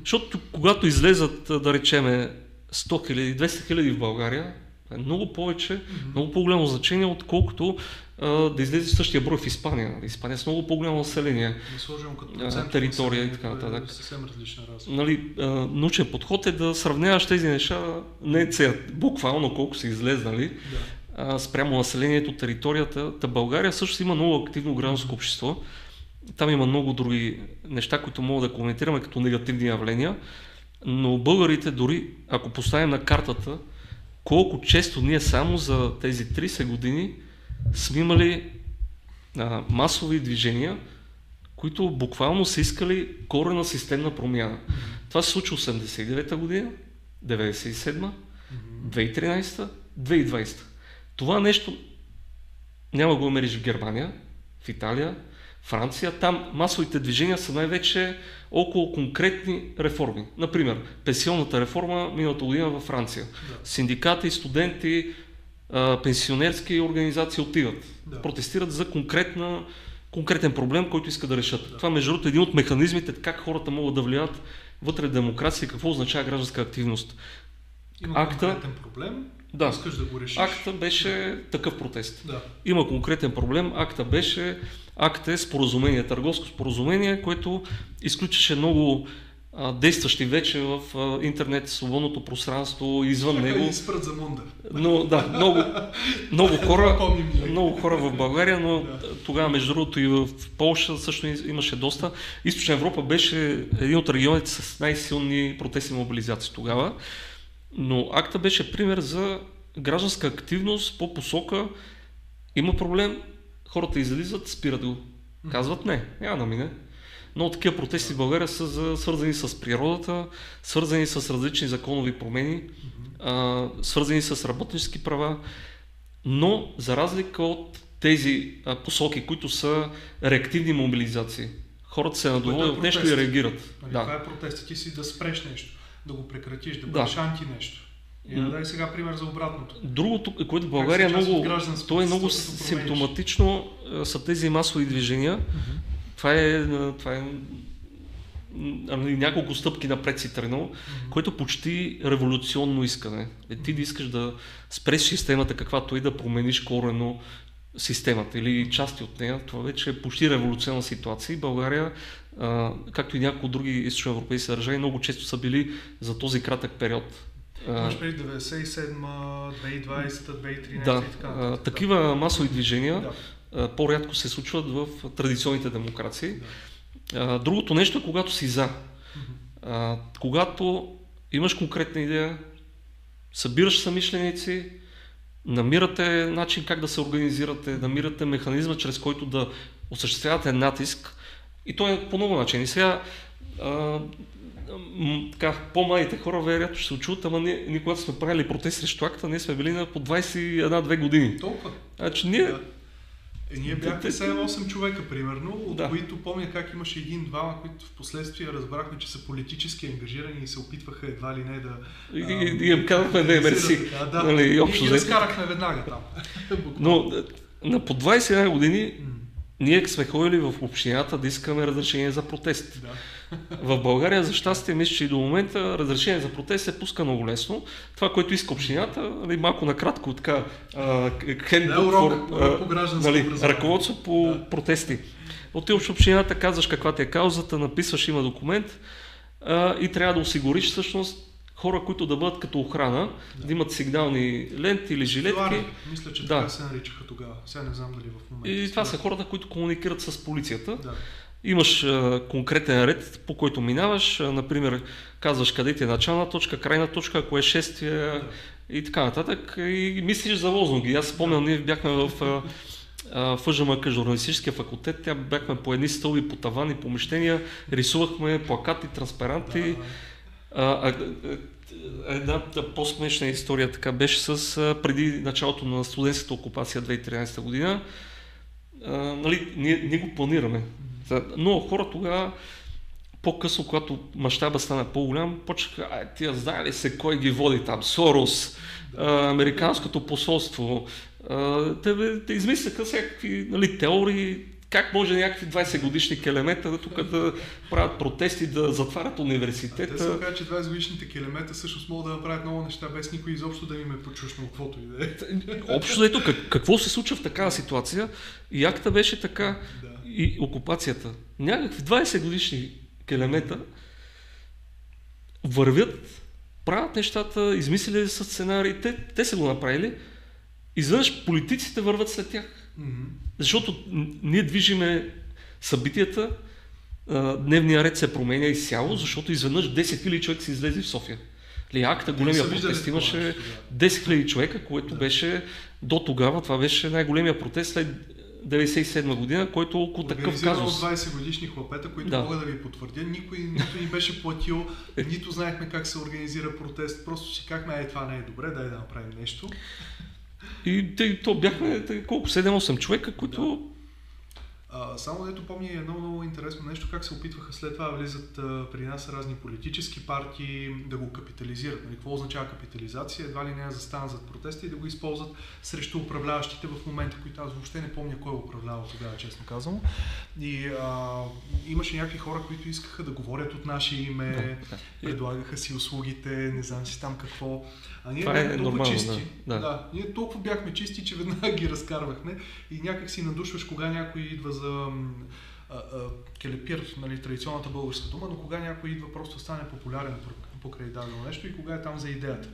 Защото когато излезат, да речеме, 100 хиляди, 200 хиляди в България, е много повече, много по-голямо значение, отколкото да излезе същия брой в Испания. Испания е с много по-голямо население. Като процент територия и така е нататък. Съвсем различна разлика. Нали, научен подход е да сравняваш тези неща, не сега, буквално колко са излезнали, Да. спрямо населението, територията. Та България също има много активно гражданско общество. Там има много други неща, които мога да коментираме като негативни явления. Но българите дори, ако поставим на картата, колко често ние само за тези 30 години сме имали а, масови движения, които буквално са искали корена системна промяна. Това се случи 89-та година, 97-та, 2013, 2020. Това нещо няма го намериш в Германия, в Италия, Франция. Там масовите движения са най-вече около конкретни реформи. Например, пенсионната реформа миналата година във Франция. Да. Синдикати, студенти, а, пенсионерски организации отиват. Да. Протестират за конкретна, конкретен проблем, който искат да решат. Да. Това между другото е един от механизмите как хората могат да влияят вътре в демокрация и какво означава гражданска активност. Има Акта- конкретен проблем, Да, искаш да го решиш. акта беше такъв протест. Да. Има конкретен проблем. Акта беше, акт е споразумение, търговско споразумение, което изключеше много действащи вече в интернет, свободното пространство, извън Чакай, него. изпрат за мунда. Но да, много, много хора, много хора в България, но Да. тогава между другото и в Полша също имаше доста. Източна Европа беше един от регионите с най-силни протестни мобилизации тогава. Но акта беше пример за гражданска активност по посока има проблем, хората излизат, спират го. Казват не, няма да мине. Но такива протести в България са за, свързани с природата, свързани с различни законови промени, а, свързани с работнически права, но за разлика от тези а, посоки, които са реактивни мобилизации, хората се Което е от нещо и реагират. Нали, Да. Това е протест. Ти си да спреш нещо, да го прекратиш, да Да. бъдеш анти нещо. И да дай сега пример за обратното. Другото, което в България е много, то е много симптоматично, са тези масови движения. Това е, това е нали, няколко стъпки напред си тръгнал, което почти революционно искане. Е, ти да искаш да спреш системата каквато и да промениш корено системата или части от нея, това вече е почти революционна ситуация. България, а, както и някои други източноевропейски държави, много често са били за този кратък период. Имаш преди 97, 2020, 2013 да, и така. а, такива масови движения Да. По-рядко се случват в традиционните демокрации. Да. Другото нещо е когато си за. Когато имаш конкретна идея, събираш самишленици, намирате начин как да се организирате, намирате механизма, чрез който да осъществявате натиск. И то е по много начин. И сега а, така, по-младите хора вероятно ще се очуват, ама ние, ние когато сме правили протест срещу акта, ние сме били на по 21-2 години. Толкова. Значи ние Да. Е, ние бяхме 7-8 човека, примерно, от Да. които помня как имаше един-двама, които в последствие разбрахме, че са политически ангажирани и се опитваха едва ли не да... И, а, и, и им казахме, не, мерси. Да, да. Нали, и общо ги взето. разкарахме веднага там. Но е, на по 21 години ние сме ходили в общината да искаме разрешение за протест. Да. В България, за щастие, мисля, че и до момента разрешение за протест се пуска много лесно. Това, което иска общината, нали, малко накратко така, нали, ръководство по Да. протести. Отиваш в общината, казваш каква ти е каузата, написваш, има документ а, и трябва да осигуриш всъщност хора, които да бъдат като охрана, да, Да. имат сигнални ленти или жилетки. Филари, Мисля, че Да. така се наричаха тогава. Сега не знам дали в момента. И това са хората, които комуникират с полицията. Да. Имаш конкретен ред, по който минаваш. Например, казваш къде ти е начална точка, крайна точка, ако е шествие и така нататък. И мислиш за лозунги. Аз спомням, ние бяхме в а, ФЖМК, журналистическия факултет. Тя бяхме по едни стълби, по тавани, помещения, рисувахме плакати, транспаранти. Да. А, а, една по-смешна история така беше с преди началото на студентската окупация 2013 година. А, нали, ние, ние го планираме. Но хора тогава по-късно, когато мащаба стана по-голям, почнаха, ай, тия знае ли се кой ги води там, Сорос, а, Американското посолство. А, те, те измисляха всякакви нали, теории, как може някакви 20 годишни келемета да тук да правят протести, да затварят университета. А те се казват, че 20 годишните келемета всъщност могат да направят много неща, без никой изобщо да им е почушнал каквото и да е. Общо ето, как, какво се случва в такава ситуация? И акта беше така, да. и окупацията. Някакви 20 годишни келемета вървят, правят нещата, измислили са сценарии, те, те са го направили, изведнъж политиците върват след тях. Mm-hmm. Защото ние движиме събитията, дневния ред се променя изцяло, защото изведнъж 10 000 човек се излезе в София. Ли, акта, големия протест имаше 10 000 човека, което да. беше до тогава, това беше най-големия протест след 97 година, който е около такъв казус. 20 годишни хлапета, които да. мога да ви потвърдя. Никой нито ни беше платил, нито знаехме как се организира протест. Просто си казахме, е, това не е добре, дай да направим нещо. И тъй, то бяхме тъй, колко 7-8 човека, които а, само дето помня едно много интересно нещо, как се опитваха след това влизат а, при нас разни политически партии да го капитализират. Нали, какво означава капитализация? Едва ли не да застанат зад протести и да го използват срещу управляващите в момента, които аз въобще не помня кой управлява тогава, честно казвам. И а, имаше някакви хора, които искаха да говорят от наше име, да, да. предлагаха си услугите, не знам си там какво. А ние Това е толкова нормално, чисти. Да. Да. да. Ние толкова бяхме чисти, че веднага ги разкарвахме и някак си надушваш кога някой идва за а, а, келепир, нали, традиционната българска дума, но кога някой идва просто да стане популярен покрай дадено нещо и кога е там за идеята.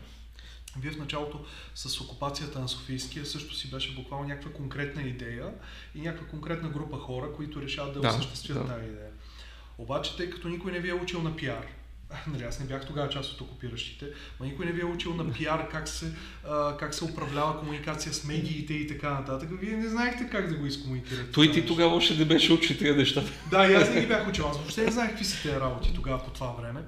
Вие в началото с окупацията на Софийския също си беше буквално някаква конкретна идея и някаква конкретна група хора, които решават да, да осъществят да. тази идея. Обаче, тъй като никой не ви е учил на пиар, нали, аз не бях тогава част от окупиращите, но никой не ви е учил на пиар как се, а, как се управлява комуникация с медиите и така нататък. Вие не знаехте как да го изкомуникирате. Той ти тогава още не беше учил тези неща. Да, и аз не ги бях учил. Аз въобще не знаех какви са тези работи тогава по това време.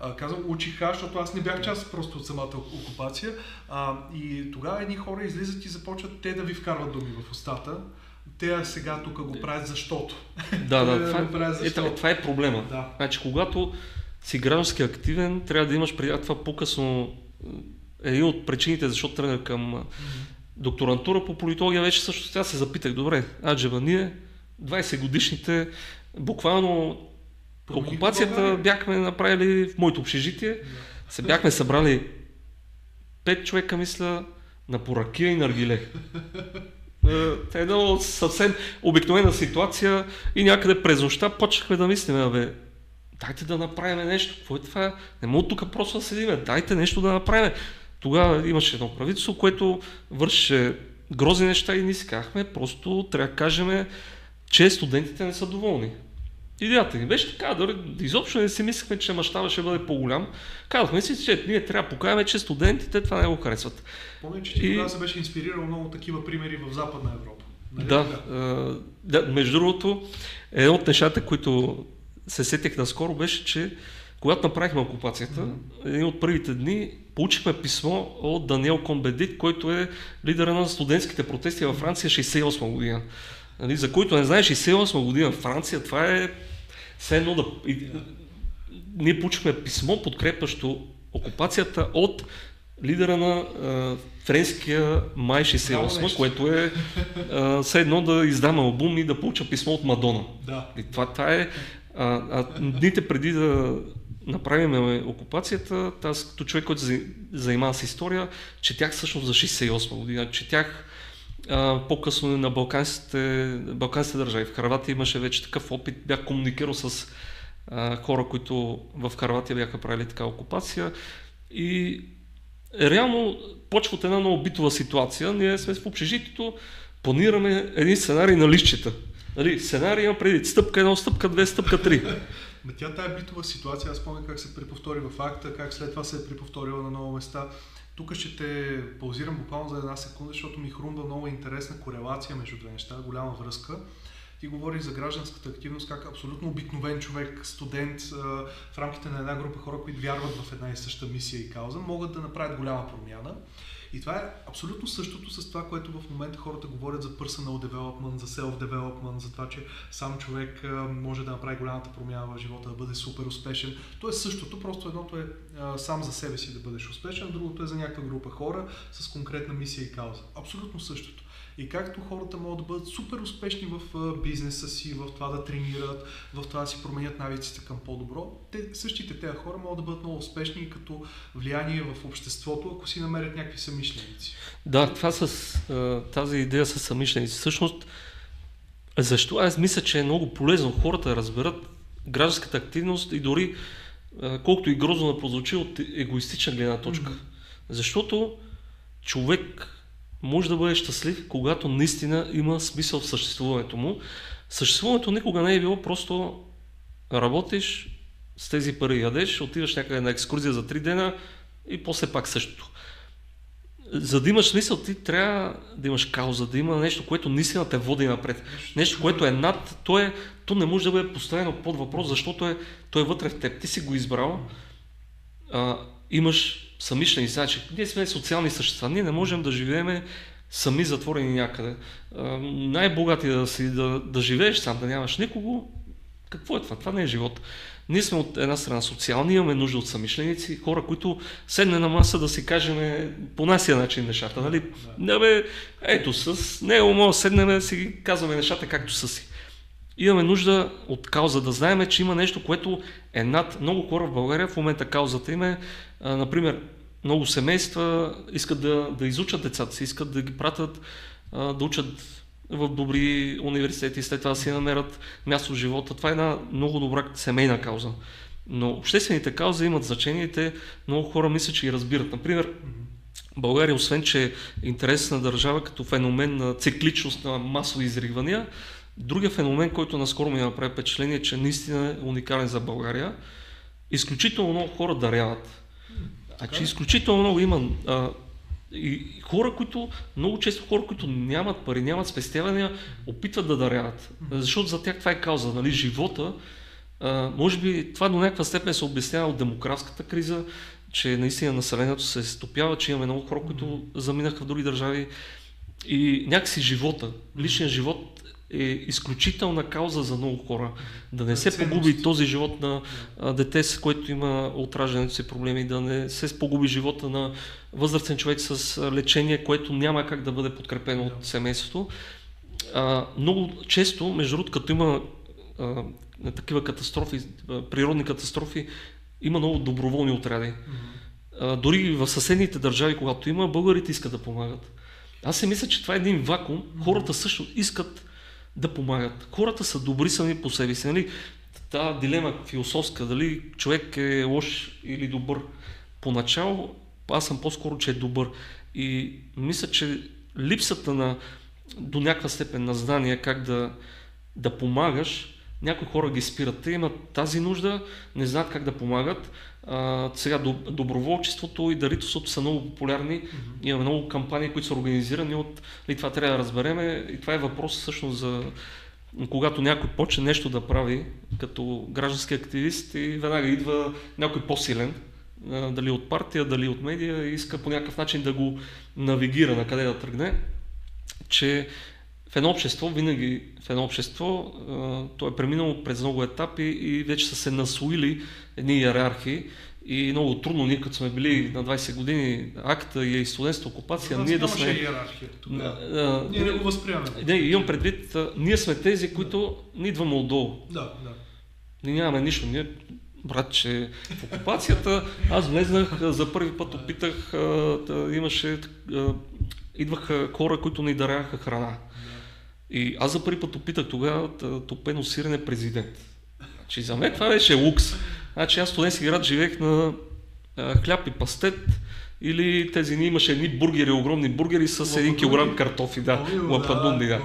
А, казвам, учиха, защото аз не бях част просто от самата окупация. А, и тогава едни хора излизат и започват те да ви вкарват думи в устата те сега тук го правят защото. Да, да, това, е, защото. това е проблема. Да. Значи, когато си граждански активен, трябва да имаш преди това по-късно е, един от причините, защо тръгна към mm-hmm. докторантура по политология, вече също сега се запитах, добре, Аджева, ние 20 годишните, буквално окупацията бяхме направили в моето общежитие, се бяхме събрали 5 човека, мисля, на поракия и наргиле. Е, едно съвсем обикновена ситуация и някъде през нощта почнахме да мислим, бе, дайте да направим нещо. Какво е това? Не мога тук просто да седиме. Дайте нещо да направим. Тогава имаше едно правителство, което вършеше грозни неща и ние си казахме, просто трябва да кажем, че студентите не са доволни. Идеята ни беше така, дори изобщо не си мислехме, че мащаба ще бъде по-голям. Казахме си, че ние трябва да покажем, че студентите това не го харесват. Помня, че ти и... тогава се беше инспирирал много такива примери в Западна Европа. Нали? Да, да, между другото, едно от нещата, които се сетих наскоро беше, че когато направихме окупацията, mm-hmm. един от първите дни получихме писмо от Даниел Комбедит, който е лидера на студентските протести във Франция 68 година. Нали, за който не знаеш, 68 година в Франция, това е все едно да... Ние получихме писмо, подкрепащо окупацията от лидера на а, френския май 68, което е а, все едно да издам албум и да получа писмо от Мадона. Да. И това, това е а, а дните преди да направим окупацията, аз като човек, който се занимава с история, четях всъщност за 68 година, четях а, по-късно на Балканските, Балканските държави. В Харватия имаше вече такъв опит, бях комуникирал с а, хора, които в Харватия бяха правили така окупация и реално почва от една много битова ситуация. Ние сме в общежитието, планираме един сценарий на лищета. Нали, сценарий има преди стъпка едно, стъпка две, стъпка три. Ма тя тая битова ситуация, аз помня как се преповтори в акта, как след това се е преповторила на много места. Тук ще те паузирам буквално за една секунда, защото ми хрумва много интересна корелация между две неща, голяма връзка. Ти говориш за гражданската активност, как абсолютно обикновен човек, студент в рамките на една група хора, които вярват в една и съща мисия и кауза, могат да направят голяма промяна. И това е абсолютно същото с това, което в момента хората говорят за personal development, за self-development, за това, че сам човек може да направи голямата промяна в живота, да бъде супер успешен. То е същото, просто едното е сам за себе си да бъдеш успешен, другото е за някаква група хора с конкретна мисия и кауза. Абсолютно същото. И както хората могат да бъдат супер успешни в бизнеса си, в това да тренират, в това да си променят навиците към по-добро, те, същите тези хора могат да бъдат много успешни като влияние в обществото, ако си намерят някакви самишленици. Да, това с тази идея с самишленици. Всъщност, защо аз мисля, че е много полезно хората да разберат гражданската активност и дори колкото и грозно да прозвучи от егоистична гледна точка. Mm-hmm. Защото човек може да бъде щастлив, когато наистина има смисъл в съществуването му. Съществуването никога не е било просто работиш, с тези пари ядеш, отиваш някъде на екскурзия за 3 дена и после пак същото. За да имаш смисъл, ти трябва да имаш кауза, да има нещо, което наистина те води напред. Нещо, което е над, то, е, то не може да бъде поставено под въпрос, защото е, то е вътре в теб. Ти си го избрал, а, имаш самишленици. Значи, ние сме социални същества. Ние не можем да живеем сами затворени някъде. най-богати да, си, да, да живееш сам, да нямаш никого, какво е това? Това не е живот. Ние сме от една страна социални, имаме нужда от самишленици, хора, които седне на маса да си кажем по насия начин нещата. Нали? Да. бе, ето с него може да седнем да си казваме нещата както са си. Имаме нужда от кауза, да знаем, че има нещо, което е над много хора в България. В момента каузата им е а, например, много семейства искат да, да изучат децата си, искат да ги пратят а, да учат в добри университети, след това да си намерят място в живота. Това е една много добра семейна кауза. Но обществените каузи имат значение и те много хора мислят, че ги разбират. Например, България, освен че е интересна държава като феномен на цикличност на масови изригвания, другия феномен, който наскоро ми направи впечатление, е, че наистина е уникален за България. Изключително много хора даряват Значи изключително много има а, и хора, които, много често хора, които нямат пари, нямат спестявания, опитват да даряват. Защото за тях това е кауза, нали, живота. А, може би това до някаква степен се обяснява от демографската криза, че наистина населението се стопява, че имаме много хора, които заминаха в други държави. И някакси живота, личният живот е изключителна кауза за много хора. Да не се погуби този живот на дете, с което има от раждането си проблеми, да не се погуби живота на възрастен човек с лечение, което няма как да бъде подкрепено от семейството. А, много често, между другото, като има а, такива катастрофи, природни катастрофи, има много доброволни отряди. А, дори в съседните държави, когато има, българите искат да помагат. Аз си мисля, че това е един вакуум. Хората също искат да помагат. Хората са добри сами по себе си. Нали? Та дилема философска, дали човек е лош или добър. Поначало аз съм по-скоро, че е добър. И мисля, че липсата на до някаква степен на знание как да, да помагаш, някои хора ги спират. Те имат тази нужда, не знаят как да помагат а, сега доброволчеството и дарителството са много популярни. Mm-hmm. Имаме много кампании, които са организирани от... И това трябва да разбереме. И това е въпрос всъщност за когато някой почне нещо да прави като граждански активист и веднага идва някой по-силен, дали от партия, дали от медия, и иска по някакъв начин да го навигира на къде да тръгне, че в едно общество, винаги в едно общество, то е преминало през много етапи и вече са се насоили едни иерархии и много трудно, ние като сме били на 20 години акта и студентска окупация, ние да сме... иерархия тогава. Ние не го възприемаме. Не, имам предвид, ние сме тези, които не идваме отдолу. Да, да. Ние нямаме нищо. Ние, брат, че в окупацията аз влезнах, за първи път опитах, да, имаше, идваха хора, които ни даряха храна. И аз за първи път опитах тогава топено сирене президент. Значи за мен това беше лукс. Значи аз студентски град живеех на а, хляб и пастет или тези ни имаше едни бургери, огромни бургери с един килограм картофи, да, лападунди, да.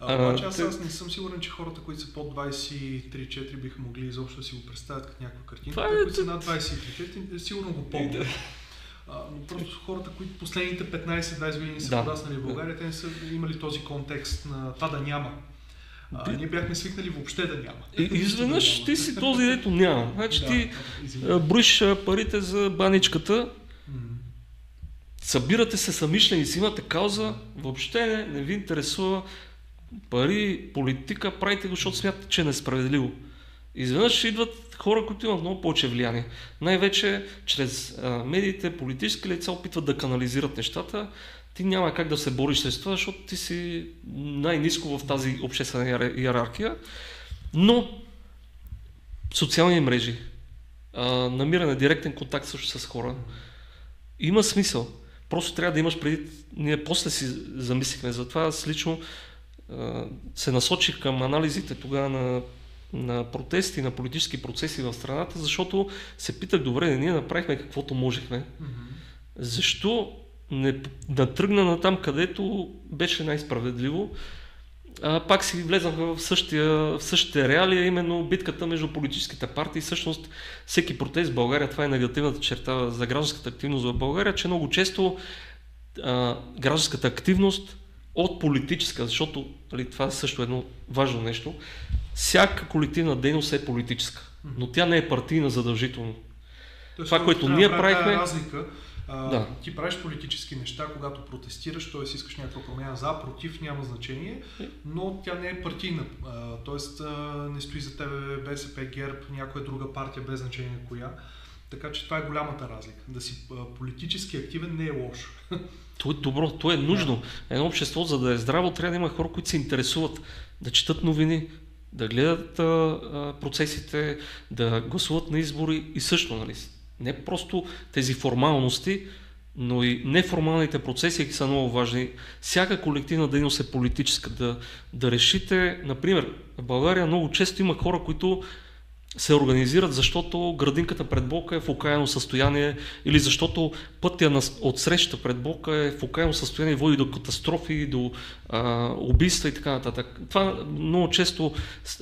А, аз, аз не съм сигурен, че хората, които са под 23-4 биха могли изобщо да си го представят като някаква картинка. Те, които са над 23-4, сигурно го помнят. Но просто хората, които последните 15-20 години са да. пораснали в България, те не са имали този контекст на това да няма. А, ние бяхме свикнали въобще да няма. И, изведнъж ти си този, дето няма. Значи Да, ти извинявай. а, броиш парите за баничката, М. събирате се самишленици, имате кауза, въобще не, не ви интересува пари, политика, правите го, защото смятате, че е несправедливо. Изведнъж идват хора, които имат много повече влияние. Най-вече чрез медиите, политически лица опитват да канализират нещата. Ти няма как да се бориш с това, защото ти си най-низко в тази обществена иер- иерархия. Но социални мрежи, намиране на директен контакт също с хора, има смисъл. Просто трябва да имаш преди. Ние после си замислихме за това. Аз лично се насочих към анализите тогава на, на протести, на политически процеси в страната, защото се питах, добре, ние направихме каквото можехме. Мгм. Защо не натръгна на там, където беше най-справедливо? А, пак си влезнаха в същия, в същите реалия, именно битката между политическите партии. Всъщност, всеки протест в България, това е негативната черта за гражданската активност в България, че много често а, гражданската активност от политическа, защото нали, това е също едно важно нещо, всяка колективна дейност е политическа, но тя не е партийна задължително. Тоест, Това, което ние правихме- Разлика, а, Да. Ти правиш политически неща, когато протестираш, т.е. искаш някаква промяна за, против, няма значение, но тя не е партийна. А, не стои за тебе БСП, ГЕРБ, някоя друга партия, без значение коя. Така че това е голямата разлика. Да си политически активен не е лошо. То е добро, то е нужно. Едно общество, за да е здраво, трябва да има хора, които се интересуват, да четат новини, да гледат а, а, процесите, да гласуват на избори и също, нали, не просто тези формалности, но и неформалните процеси са много важни. Всяка колективна дейност е политическа. Да, да решите, например, в България много често има хора, които се организират, защото градинката пред блока е в окаяно състояние или защото пътя от среща пред блока е в окаяно състояние води до катастрофи, до а, убийства и така нататък. Това много често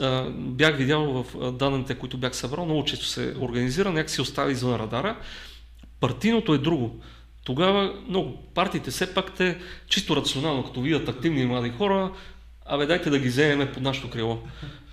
а, бях видял в данните, които бях събрал, много често се организира, някак си остави извън радара. Партийното е друго. Тогава много партиите все пак те чисто рационално, като видят активни млади хора, абе дайте да ги вземем под нашото крило.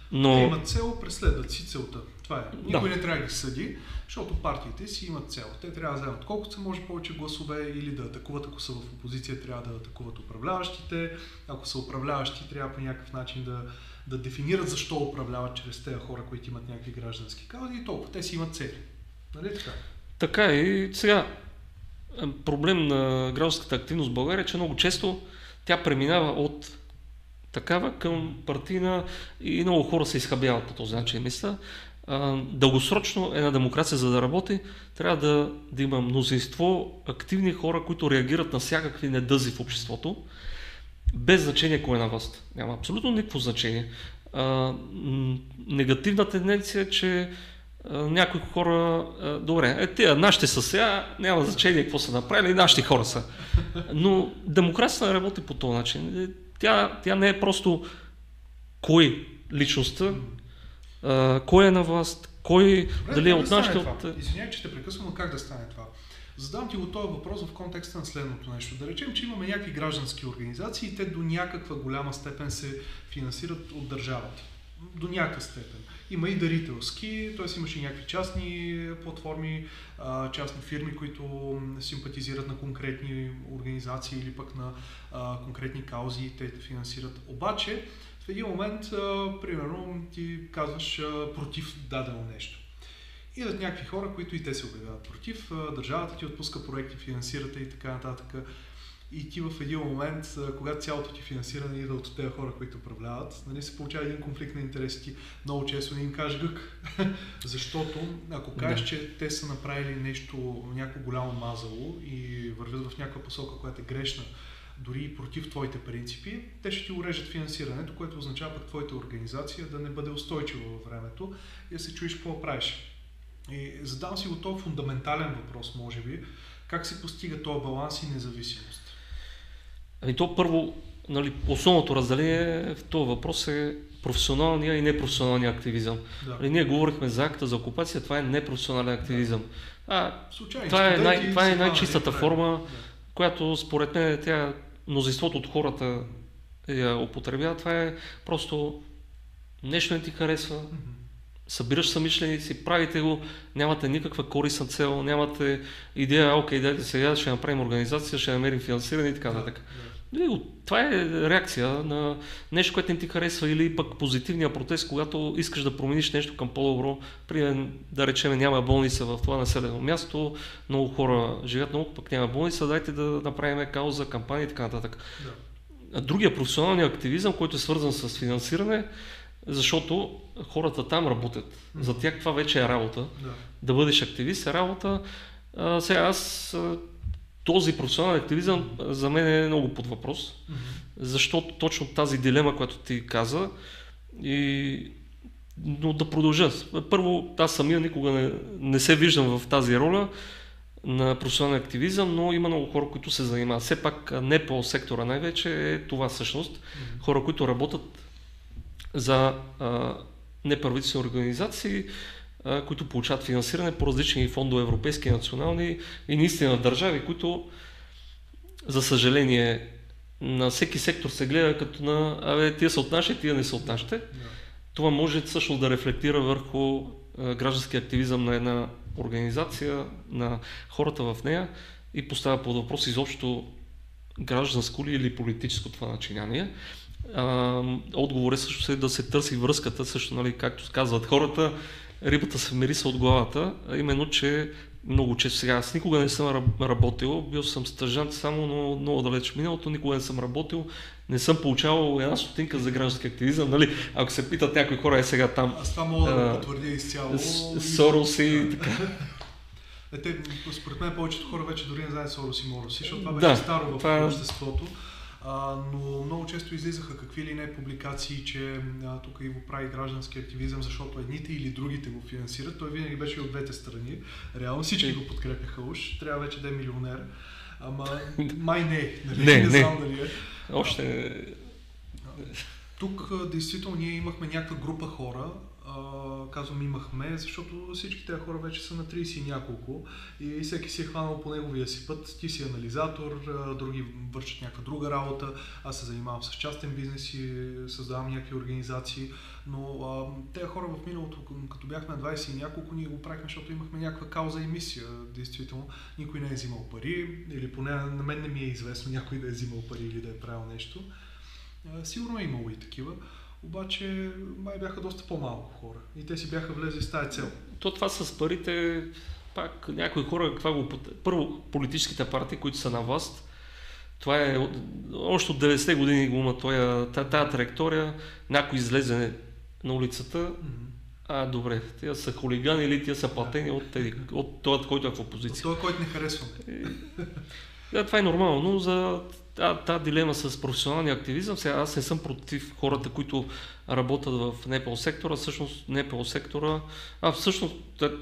Те Но имат цел, преследват си целта. Това е. Никой Да. не трябва да ги съди, защото партиите си имат цел. Те трябва да вземат колкото се може повече гласове или да атакуват, ако са в опозиция, трябва да атакуват управляващите. Ако са управляващи, трябва по някакъв начин да, да дефинират защо управляват чрез тези хора, които имат някакви граждански каузи и толкова. Те си имат цели. Нали така? Така е. И сега, е, проблем на гражданската активност в България е, че много често тя преминава от такава към партийна и много хора се изхабяват по този начин. Мисля, дългосрочно една демокрация, за да работи, трябва да, да има мнозинство активни хора, които реагират на всякакви недъзи в обществото, без значение кой е на власт. Няма абсолютно никакво значение. А, негативна тенденция е, че а, някои хора, а, добре, е, тия нашите са сега, няма значение какво са направили, нашите хора са. Но демокрацията работи по този начин. Е, Тя, тя не е просто кой личността, а, кой е на власт, кой, Добре, дали е от нашите... От... това? Извинявай, че те прекъсвам, но как да стане това? Задам ти го този въпрос в контекста на следното нещо. Да речем, че имаме някакви граждански организации и те до някаква голяма степен се финансират от държавата. До някаква степен. Има и дарителски, т.е. имаше някакви частни платформи, частни фирми, които симпатизират на конкретни организации или пък на конкретни каузи и те финансират. Обаче, в един момент, примерно, ти казваш против дадено нещо. Идат някакви хора, които и те се обявяват против, държавата ти отпуска проекти, финансирате и така нататък. И ти в един момент, когато цялото ти финансиране идва от тези хора, които управляват, нали, се получава един конфликт на интереси. Ти много често не им кажеш гък. Защото ако кажеш, Да. че те са направили нещо, някакво голямо мазало и вървят в някаква посока, която е грешна, дори и против твоите принципи, те ще ти урежат финансирането, което означава пък твоята организация да не бъде устойчива във времето и да се чуеш какво правиш. И задам си го този фундаментален въпрос, може би, как се постига този баланс и независимост? Ами то първо, нали, основното разделение в този въпрос е професионалния и непрофесионалния активизъм. Да. Нали, ние говорихме за акта за окупация, това е непрофесионален активизъм. А, Случайни това е, най, това е най-чистата време. форма, Да. която според мен тя, мнозинството от хората я употребява. Това е просто нещо не ти харесва, събираш самишленици, правите го, нямате никаква корисна цел, нямате идея, окей, дайте сега ще направим организация, ще намерим финансиране и така нататък. Да, това е реакция на нещо, което не ти харесва или пък позитивния протест, когато искаш да промениш нещо към по-добро. Пример, да речем, няма болница в това населено място, много хора живеят много, пък няма болница, дайте да направим кауза, кампания и така нататък. Да. Другия професионалния активизъм, който е свързан с финансиране, защото хората там работят. Mm-hmm. За тях това вече е работа. Да, да бъдеш активист е работа. А, сега аз този професионален активизъм за мен е много под въпрос, mm-hmm. защото точно тази дилема, която ти каза, и... но да продължа. Първо, аз самия никога не, не се виждам в тази роля на професионален активизъм, но има много хора, които се занимават. Все пак не по сектора най-вече е това всъщност. Mm-hmm. Хора, които работят за а, неправителствени организации, а, които получават финансиране по различни фондове, европейски, национални и наистина държави, които за съжаление на всеки сектор се гледа като на абе, тия са от нашите, тия не са от нашите. Yeah. Това може също да рефлектира върху а, граждански активизъм на една организация, на хората в нея и поставя под въпрос изобщо гражданско ли или политическо това начинание отговор е също е да се търси връзката, също, нали, както казват хората, рибата се мериса от главата, а именно, че много често сега, аз никога не съм работил, бил съм стъжант само, но много далеч миналото, никога не съм работил, не съм получавал една стотинка за граждански активизъм, нали? Ако се питат някои хора е сега там. Аз това мога да го потвърдя изцяло. Сорос и така. Е, те, според мен повечето хора вече дори не знаят Сорос и Мороси, защото това беше да, старо в това... А, но много често излизаха какви ли не публикации, че а, тук и го прави граждански активизъм, защото едните или другите го финансират. Той винаги беше от двете страни. Реално всички го подкрепяха уж. Трябва вече да е милионер. Ама май не. Нали? Не, не, знам дали е. Още... Тук действително ние имахме някаква група хора, казвам имахме, защото всички тези хора вече са на 30 и няколко и всеки си е хванал по неговия си път. Ти си анализатор, други вършат някаква друга работа, аз се занимавам с частен бизнес и създавам някакви организации, но а, тези хора в миналото, като бяхме на 20 и няколко, ние го правихме, защото имахме някаква кауза и мисия. Действително, никой не е взимал пари, или поне на мен не ми е известно някой да е взимал пари или да е правил нещо. Сигурно е имало и такива. Обаче май бяха доста по-малко хора и те си бяха влезли с тази цел. То това с парите, пак някои хора, каква го... Първо, политическите партии, които са на власт, това е още от 90-те години го има тази, тази траектория, някой излезе на улицата, mm-hmm. а добре, тия са хулигани или тия са платени от, тези, от този, който е в опозиция. От този, който не харесва. Да, това е нормално, но за тази дилема с професионалния активизъм, сега аз не съм против хората, които работят в НПО сектора, всъщност НПО сектора, а всъщност,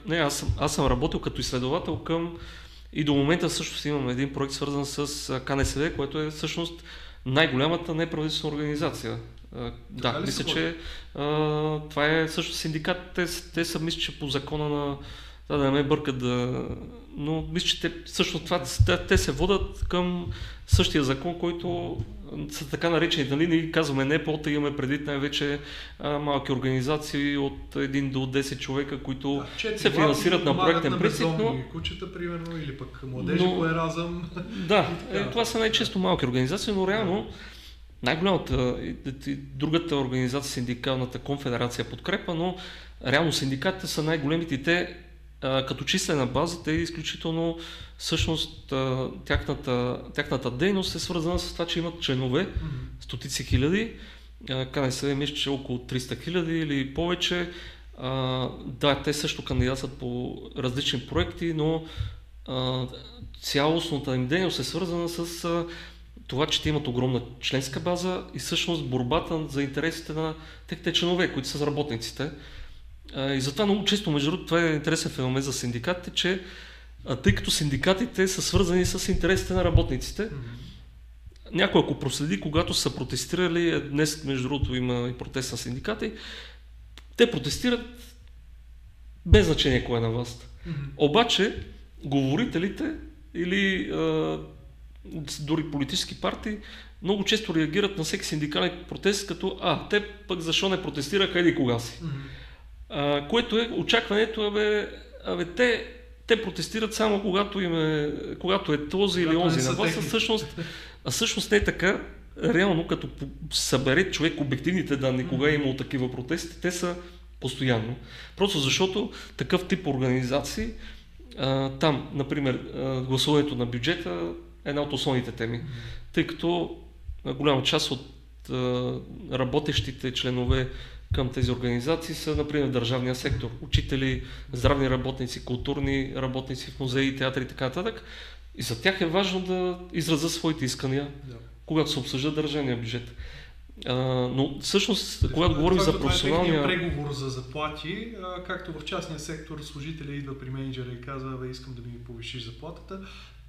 не, аз съм, аз съм работил като изследовател към и до момента също имам един проект свързан с КНСВ, което е всъщност най-голямата неправителствена организация. да, мисля, че а, това е също синдикат. Те, те са, мисля, че по закона на да, да не ме бъркат да... Но мисля, че те, също това, те, те се водат към същия закон, който са така наречени, нали, ние казваме не по имаме предвид най-вече а, малки организации от 1 до 10 човека, които да, се финансират на проектен принцип. Но... кучета, примерно, или пък младежи но... по еразъм. Да, е, това са най-често малки организации, но реално най-голямата, другата организация, синдикалната конфедерация подкрепа, но реално синдикатите са най-големите и те като числена база, те изключително, всъщност, тяхната, тяхната дейност е свързана с това, че имат членове, стотици хиляди, КНСВ мисля, че около 300 хиляди или повече. да, те също кандидатстват по различни проекти, но цялостната им дейност е свързана с това, че те имат огромна членска база и всъщност борбата за интересите на техните членове, които са работниците. И затова много често, между другото, това е интересен феномен за синдикатите, че тъй като синдикатите са свързани с интересите на работниците, mm-hmm. някой ако проследи, когато са протестирали, е, днес между другото има и протест на синдикати, те протестират без значение кой е на власт. Mm-hmm. Обаче, говорителите или а, дори политически партии много често реагират на всеки синдикален протест като а, те пък защо не протестираха еди кога си. А, което е очакването, абе, абе те, те протестират само когато, им е, когато е този или Когато онзи са на вас, а всъщност, а всъщност не е така. Реално, като събере човек обективните данни, кога е имало такива протести, те са постоянно. Просто защото такъв тип организации, а, там, например, а, гласуването на бюджета е една от основните теми, тъй като голяма част от а, работещите членове към тези организации са, например, държавния сектор. Учители, здравни работници, културни работници в музеи, театри и така нататък. И за тях е важно да изразят своите искания, Да. когато се обсъжда държавния бюджет. А, но всъщност, когато говорим за това е професионалния... преговор за заплати, а, както в частния сектор служителя идва при менеджера и казва, бе, искам да ми повишиш заплатата.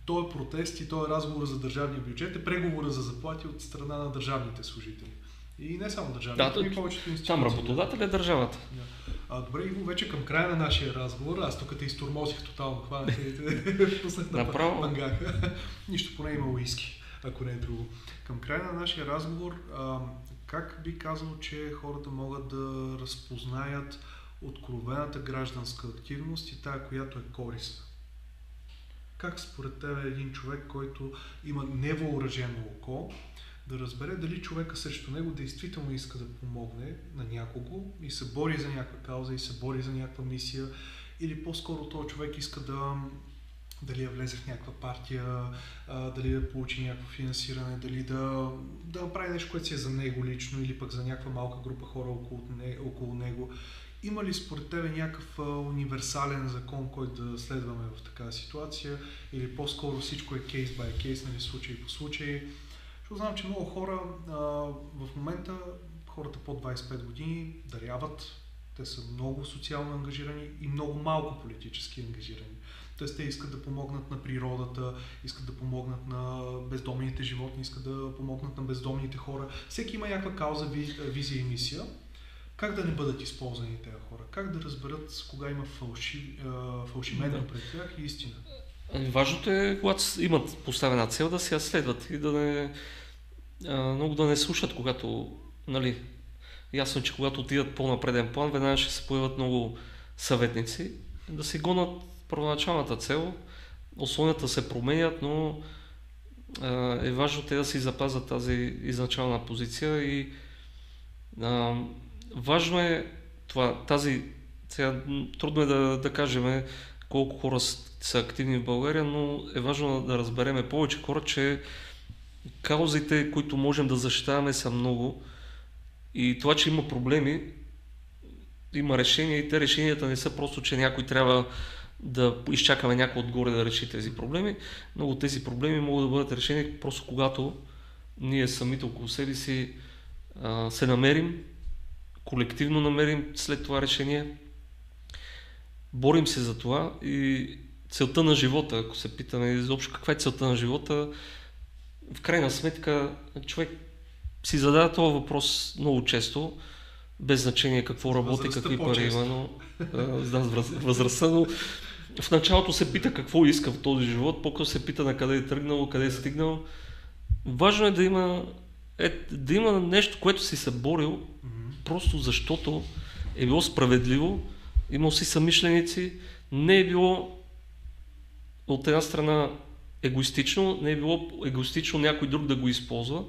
Той е протест и той е разговор за държавния бюджет, е преговора за заплати от страна на държавните служители. И не само държавните, Да, и повечето институции. Там работодател е държавата. Да. А, добре, Иво, вече към края на нашия разговор, аз тук те изтормозих тотално, хванах и те пуснах на Направо. мангаха. Нищо поне има уиски, ако не е друго. Към края на нашия разговор, а, как би казал, че хората могат да разпознаят откровената гражданска активност и тая, която е корисна? Как според теб е един човек, който има невъоръжено око, да разбере дали човека срещу него действително иска да помогне на някого и се бори за някаква кауза и се бори за някаква мисия, или по-скоро този човек иска да дали да влезе в някаква партия, дали да получи някакво финансиране, дали да, да направи нещо, което си е за него лично или пък за някаква малка група хора около, не, около него. Има ли според тебе някакъв универсален закон, който да следваме в такава ситуация или по-скоро всичко е кейс by кейс, нали, случай по случай? Защото знам, че много хора а, в момента, хората под 25 години даряват, те са много социално ангажирани и много малко политически ангажирани. Тоест те искат да помогнат на природата, искат да помогнат на бездомните животни, искат да помогнат на бездомните хора. Всеки има някаква кауза, ви- визия и мисия. Как да не бъдат използвани тези хора? Как да разберат кога има фалши, Да. пред тях и истина? Ами, Важното е, когато имат поставена цел, да си я следват и да не, а, много да не слушат, когато, нали, ясно, че когато отидат по-напреден план, веднага ще се появят много съветници, да си гонат първоначалната цел, условията се променят, но а, е важно те да си запазят тази изначална позиция и а, важно е това, тази, сега трудно е да, да кажем колко хора са активни в България, но е важно да разбереме повече хора, че каузите, които можем да защитаваме са много и това, че има проблеми, има решения и те решенията не са просто, че някой трябва да изчакаме някой отгоре да реши тези проблеми. Много от тези проблеми могат да бъдат решени просто когато ние самите около себе си а, се намерим, колективно намерим след това решение, борим се за това и целта на живота, ако се питаме изобщо каква е целта на живота, в крайна сметка човек си задава този въпрос много често, без значение какво работи, какви пари има, но да, възраст- възрастта, но в началото се пита какво иска в този живот, по-късно се пита на къде е тръгнал, къде е стигнал. Важно е да има, е, да има нещо, което си се борил, Мгм. просто защото е било справедливо, имал си самишленици, не е било от една страна егоистично, не е било егоистично някой друг да го използва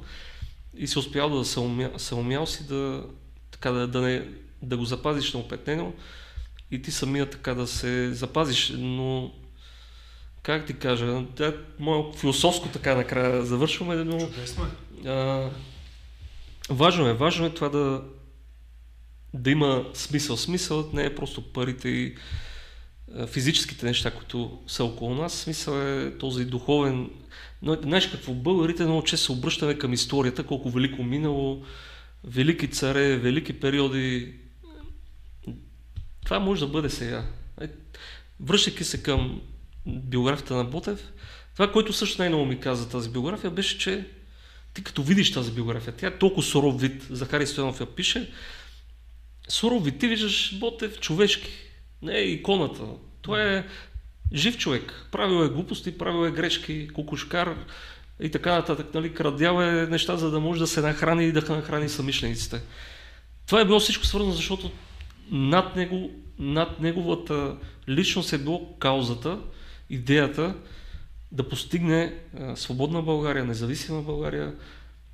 и си успял да се умя, се умял си да, така, да, да, не, да го запазиш неопетнено и ти самия така да се запазиш, но как ти кажа, да, мое философско така накрая завършваме, но Чудесно е. а, важно е, важно е това да, да има смисъл. Смисълът не е просто парите и физическите неща, които са около нас. Смисъл е този духовен. Но знаеш какво, българите много често се обръщаме към историята, колко велико минало, велики царе, велики периоди. Това може да бъде сега. Е, Връщайки се към биографията на Ботев, това, което също най-много ми каза тази биография, беше, че ти като видиш тази биография, тя е толкова суров вид, Захари Стоянов я пише, суров вид, ти виждаш Ботев човешки, не е иконата. Това е жив човек, правил е глупости, правил е грешки, кукушкар, и така нататък. Нали, крадял е неща, за да може да се нахрани и да нахрани самишлениците. Това е било всичко свързано, защото над, него, над неговата личност е било каузата, идеята да постигне свободна България, независима България,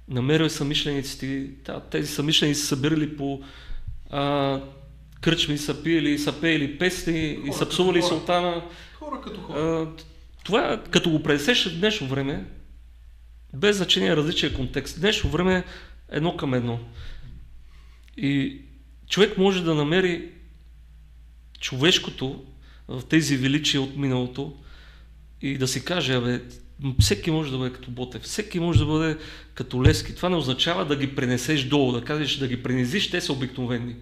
намерил самишлениците, да, тези самишленици са събирали по а, кръчми, са пиели, са пеели песни и са псували хора. султана. Хора като хора. А, това, като го пресеш в днешно време, без значение различия контекст, днешно време е едно към едно. И човек може да намери човешкото в тези величия от миналото и да си каже, абе, всеки може да бъде като Ботев, всеки може да бъде като Лески. Това не означава да ги пренесеш долу, да кажеш да ги пренизиш, те са обикновени.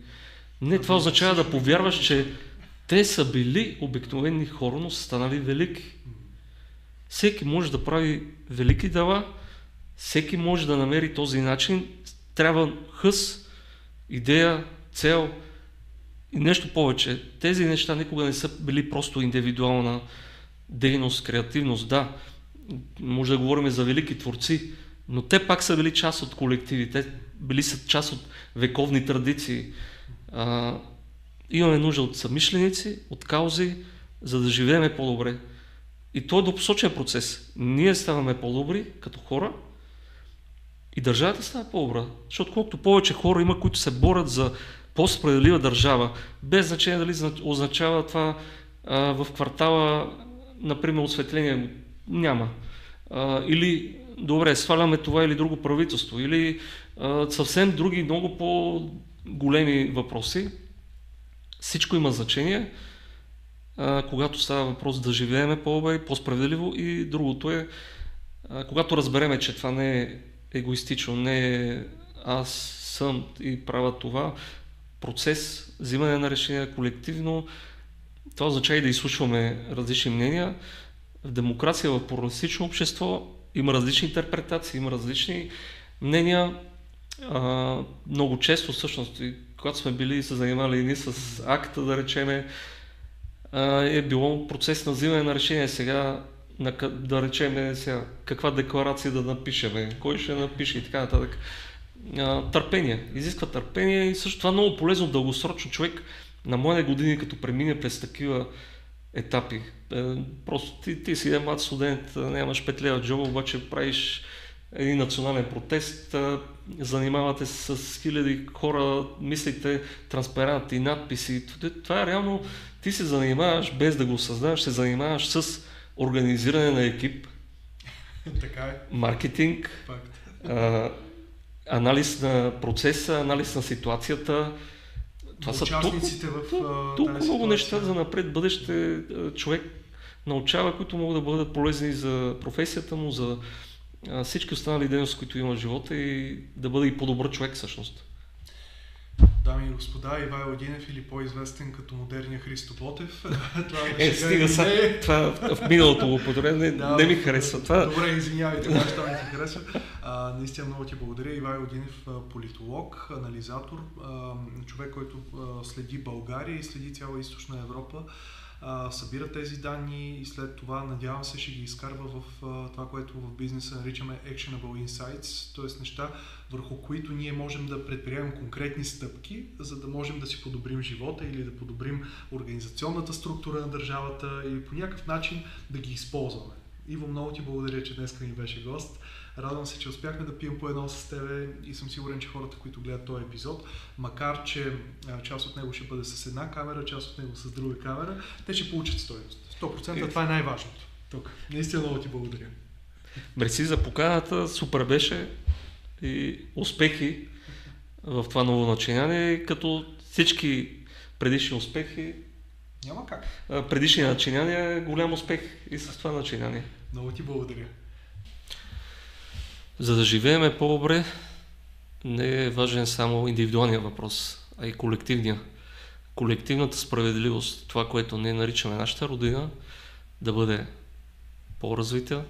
Не, това означава да повярваш, че те са били обикновени хора, но са станали велики. Всеки може да прави велики дела, всеки може да намери този начин. Трябва хъс, идея, цел и нещо повече. Тези неща никога не са били просто индивидуална дейност, креативност. Да, може да говорим за велики творци, но те пак са били част от колективи, те били са част от вековни традиции. А, имаме нужда от самишленици, от каузи, за да живееме по-добре. И то е допосочен процес. Ние ставаме по-добри като хора и държавата става по-добра. Защото колкото повече хора има, които се борят за по-справедлива държава, без значение дали означава това а, в квартала, например, осветление няма. А, или, добре, сваляме това или друго правителство, или а, съвсем други, много по-големи въпроси. Всичко има значение, а, когато става въпрос да живееме по-добре, по-справедливо и другото е, а, когато разбереме, че това не е егоистично, не е аз съм и правя това, процес, взимане на решения колективно, това означава и да изслушваме различни мнения. В демокрация, в плуралистично общество има различни интерпретации, има различни мнения. А, много често, всъщност, и когато сме били и се занимали и ние с акта, да речеме, а, е било процес на взимане на решение. Сега, на, да речеме сега, каква декларация да напишеме, кой ще напише и така нататък. А, търпение. Изисква търпение и също това е много полезно дългосрочно човек на моите години, като премине през такива етапи. Е, просто ти, ти си един млад студент, нямаш петля в джоба, обаче правиш един национален протест, занимавате се с хиляди хора, мислите транспаранти, надписи. Това е реално, ти се занимаваш, без да го осъзнаваш, се занимаваш с организиране на екип, така е. маркетинг, а, анализ на процеса, анализ на ситуацията. Това са участниците в толкова, толкова много неща за напред бъдеще човек научава, които могат да бъдат полезни за професията му, за всички останали дейности, които има в живота и да бъде и по-добър човек всъщност. Дами и господа, Ивайло Динев или по-известен като модерния Христо Ботев. това е, стига са, това в миналото го не, да, не ми харесва. Това... Добре, извинявайте, това ще ми харесва. А, наистина много ти благодаря. Ивайло Динев, политолог, анализатор, а, човек, който а, следи България и следи цяла източна Европа а, събира тези данни и след това, надявам се, ще ги изкарва в а, това, което в бизнеса наричаме Actionable Insights, т.е. неща, върху които ние можем да предприемем конкретни стъпки, за да можем да си подобрим живота или да подобрим организационната структура на държавата или по някакъв начин да ги използваме. Иво, много ти благодаря, че днес ни беше гост. Радвам се, че успяхме да пием по едно с тебе и съм сигурен, че хората, които гледат този епизод, макар че част от него ще бъде с една камера, част от него с друга камера, те ще получат стоеност. 100% това е най-важното. Тук. Наистина много ти благодаря. Мерси за поканата, супер беше и успехи в това ново начинание, като всички предишни успехи. Няма как. Предишни начинания е голям успех и с това начинание. Много ти благодаря. За да живееме по-добре, не е важен само индивидуалния въпрос, а и колективния. Колективната справедливост, това, което ние наричаме нашата родина, да бъде по-развита,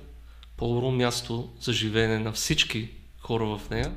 по-добро място за живеене на всички хора в нея.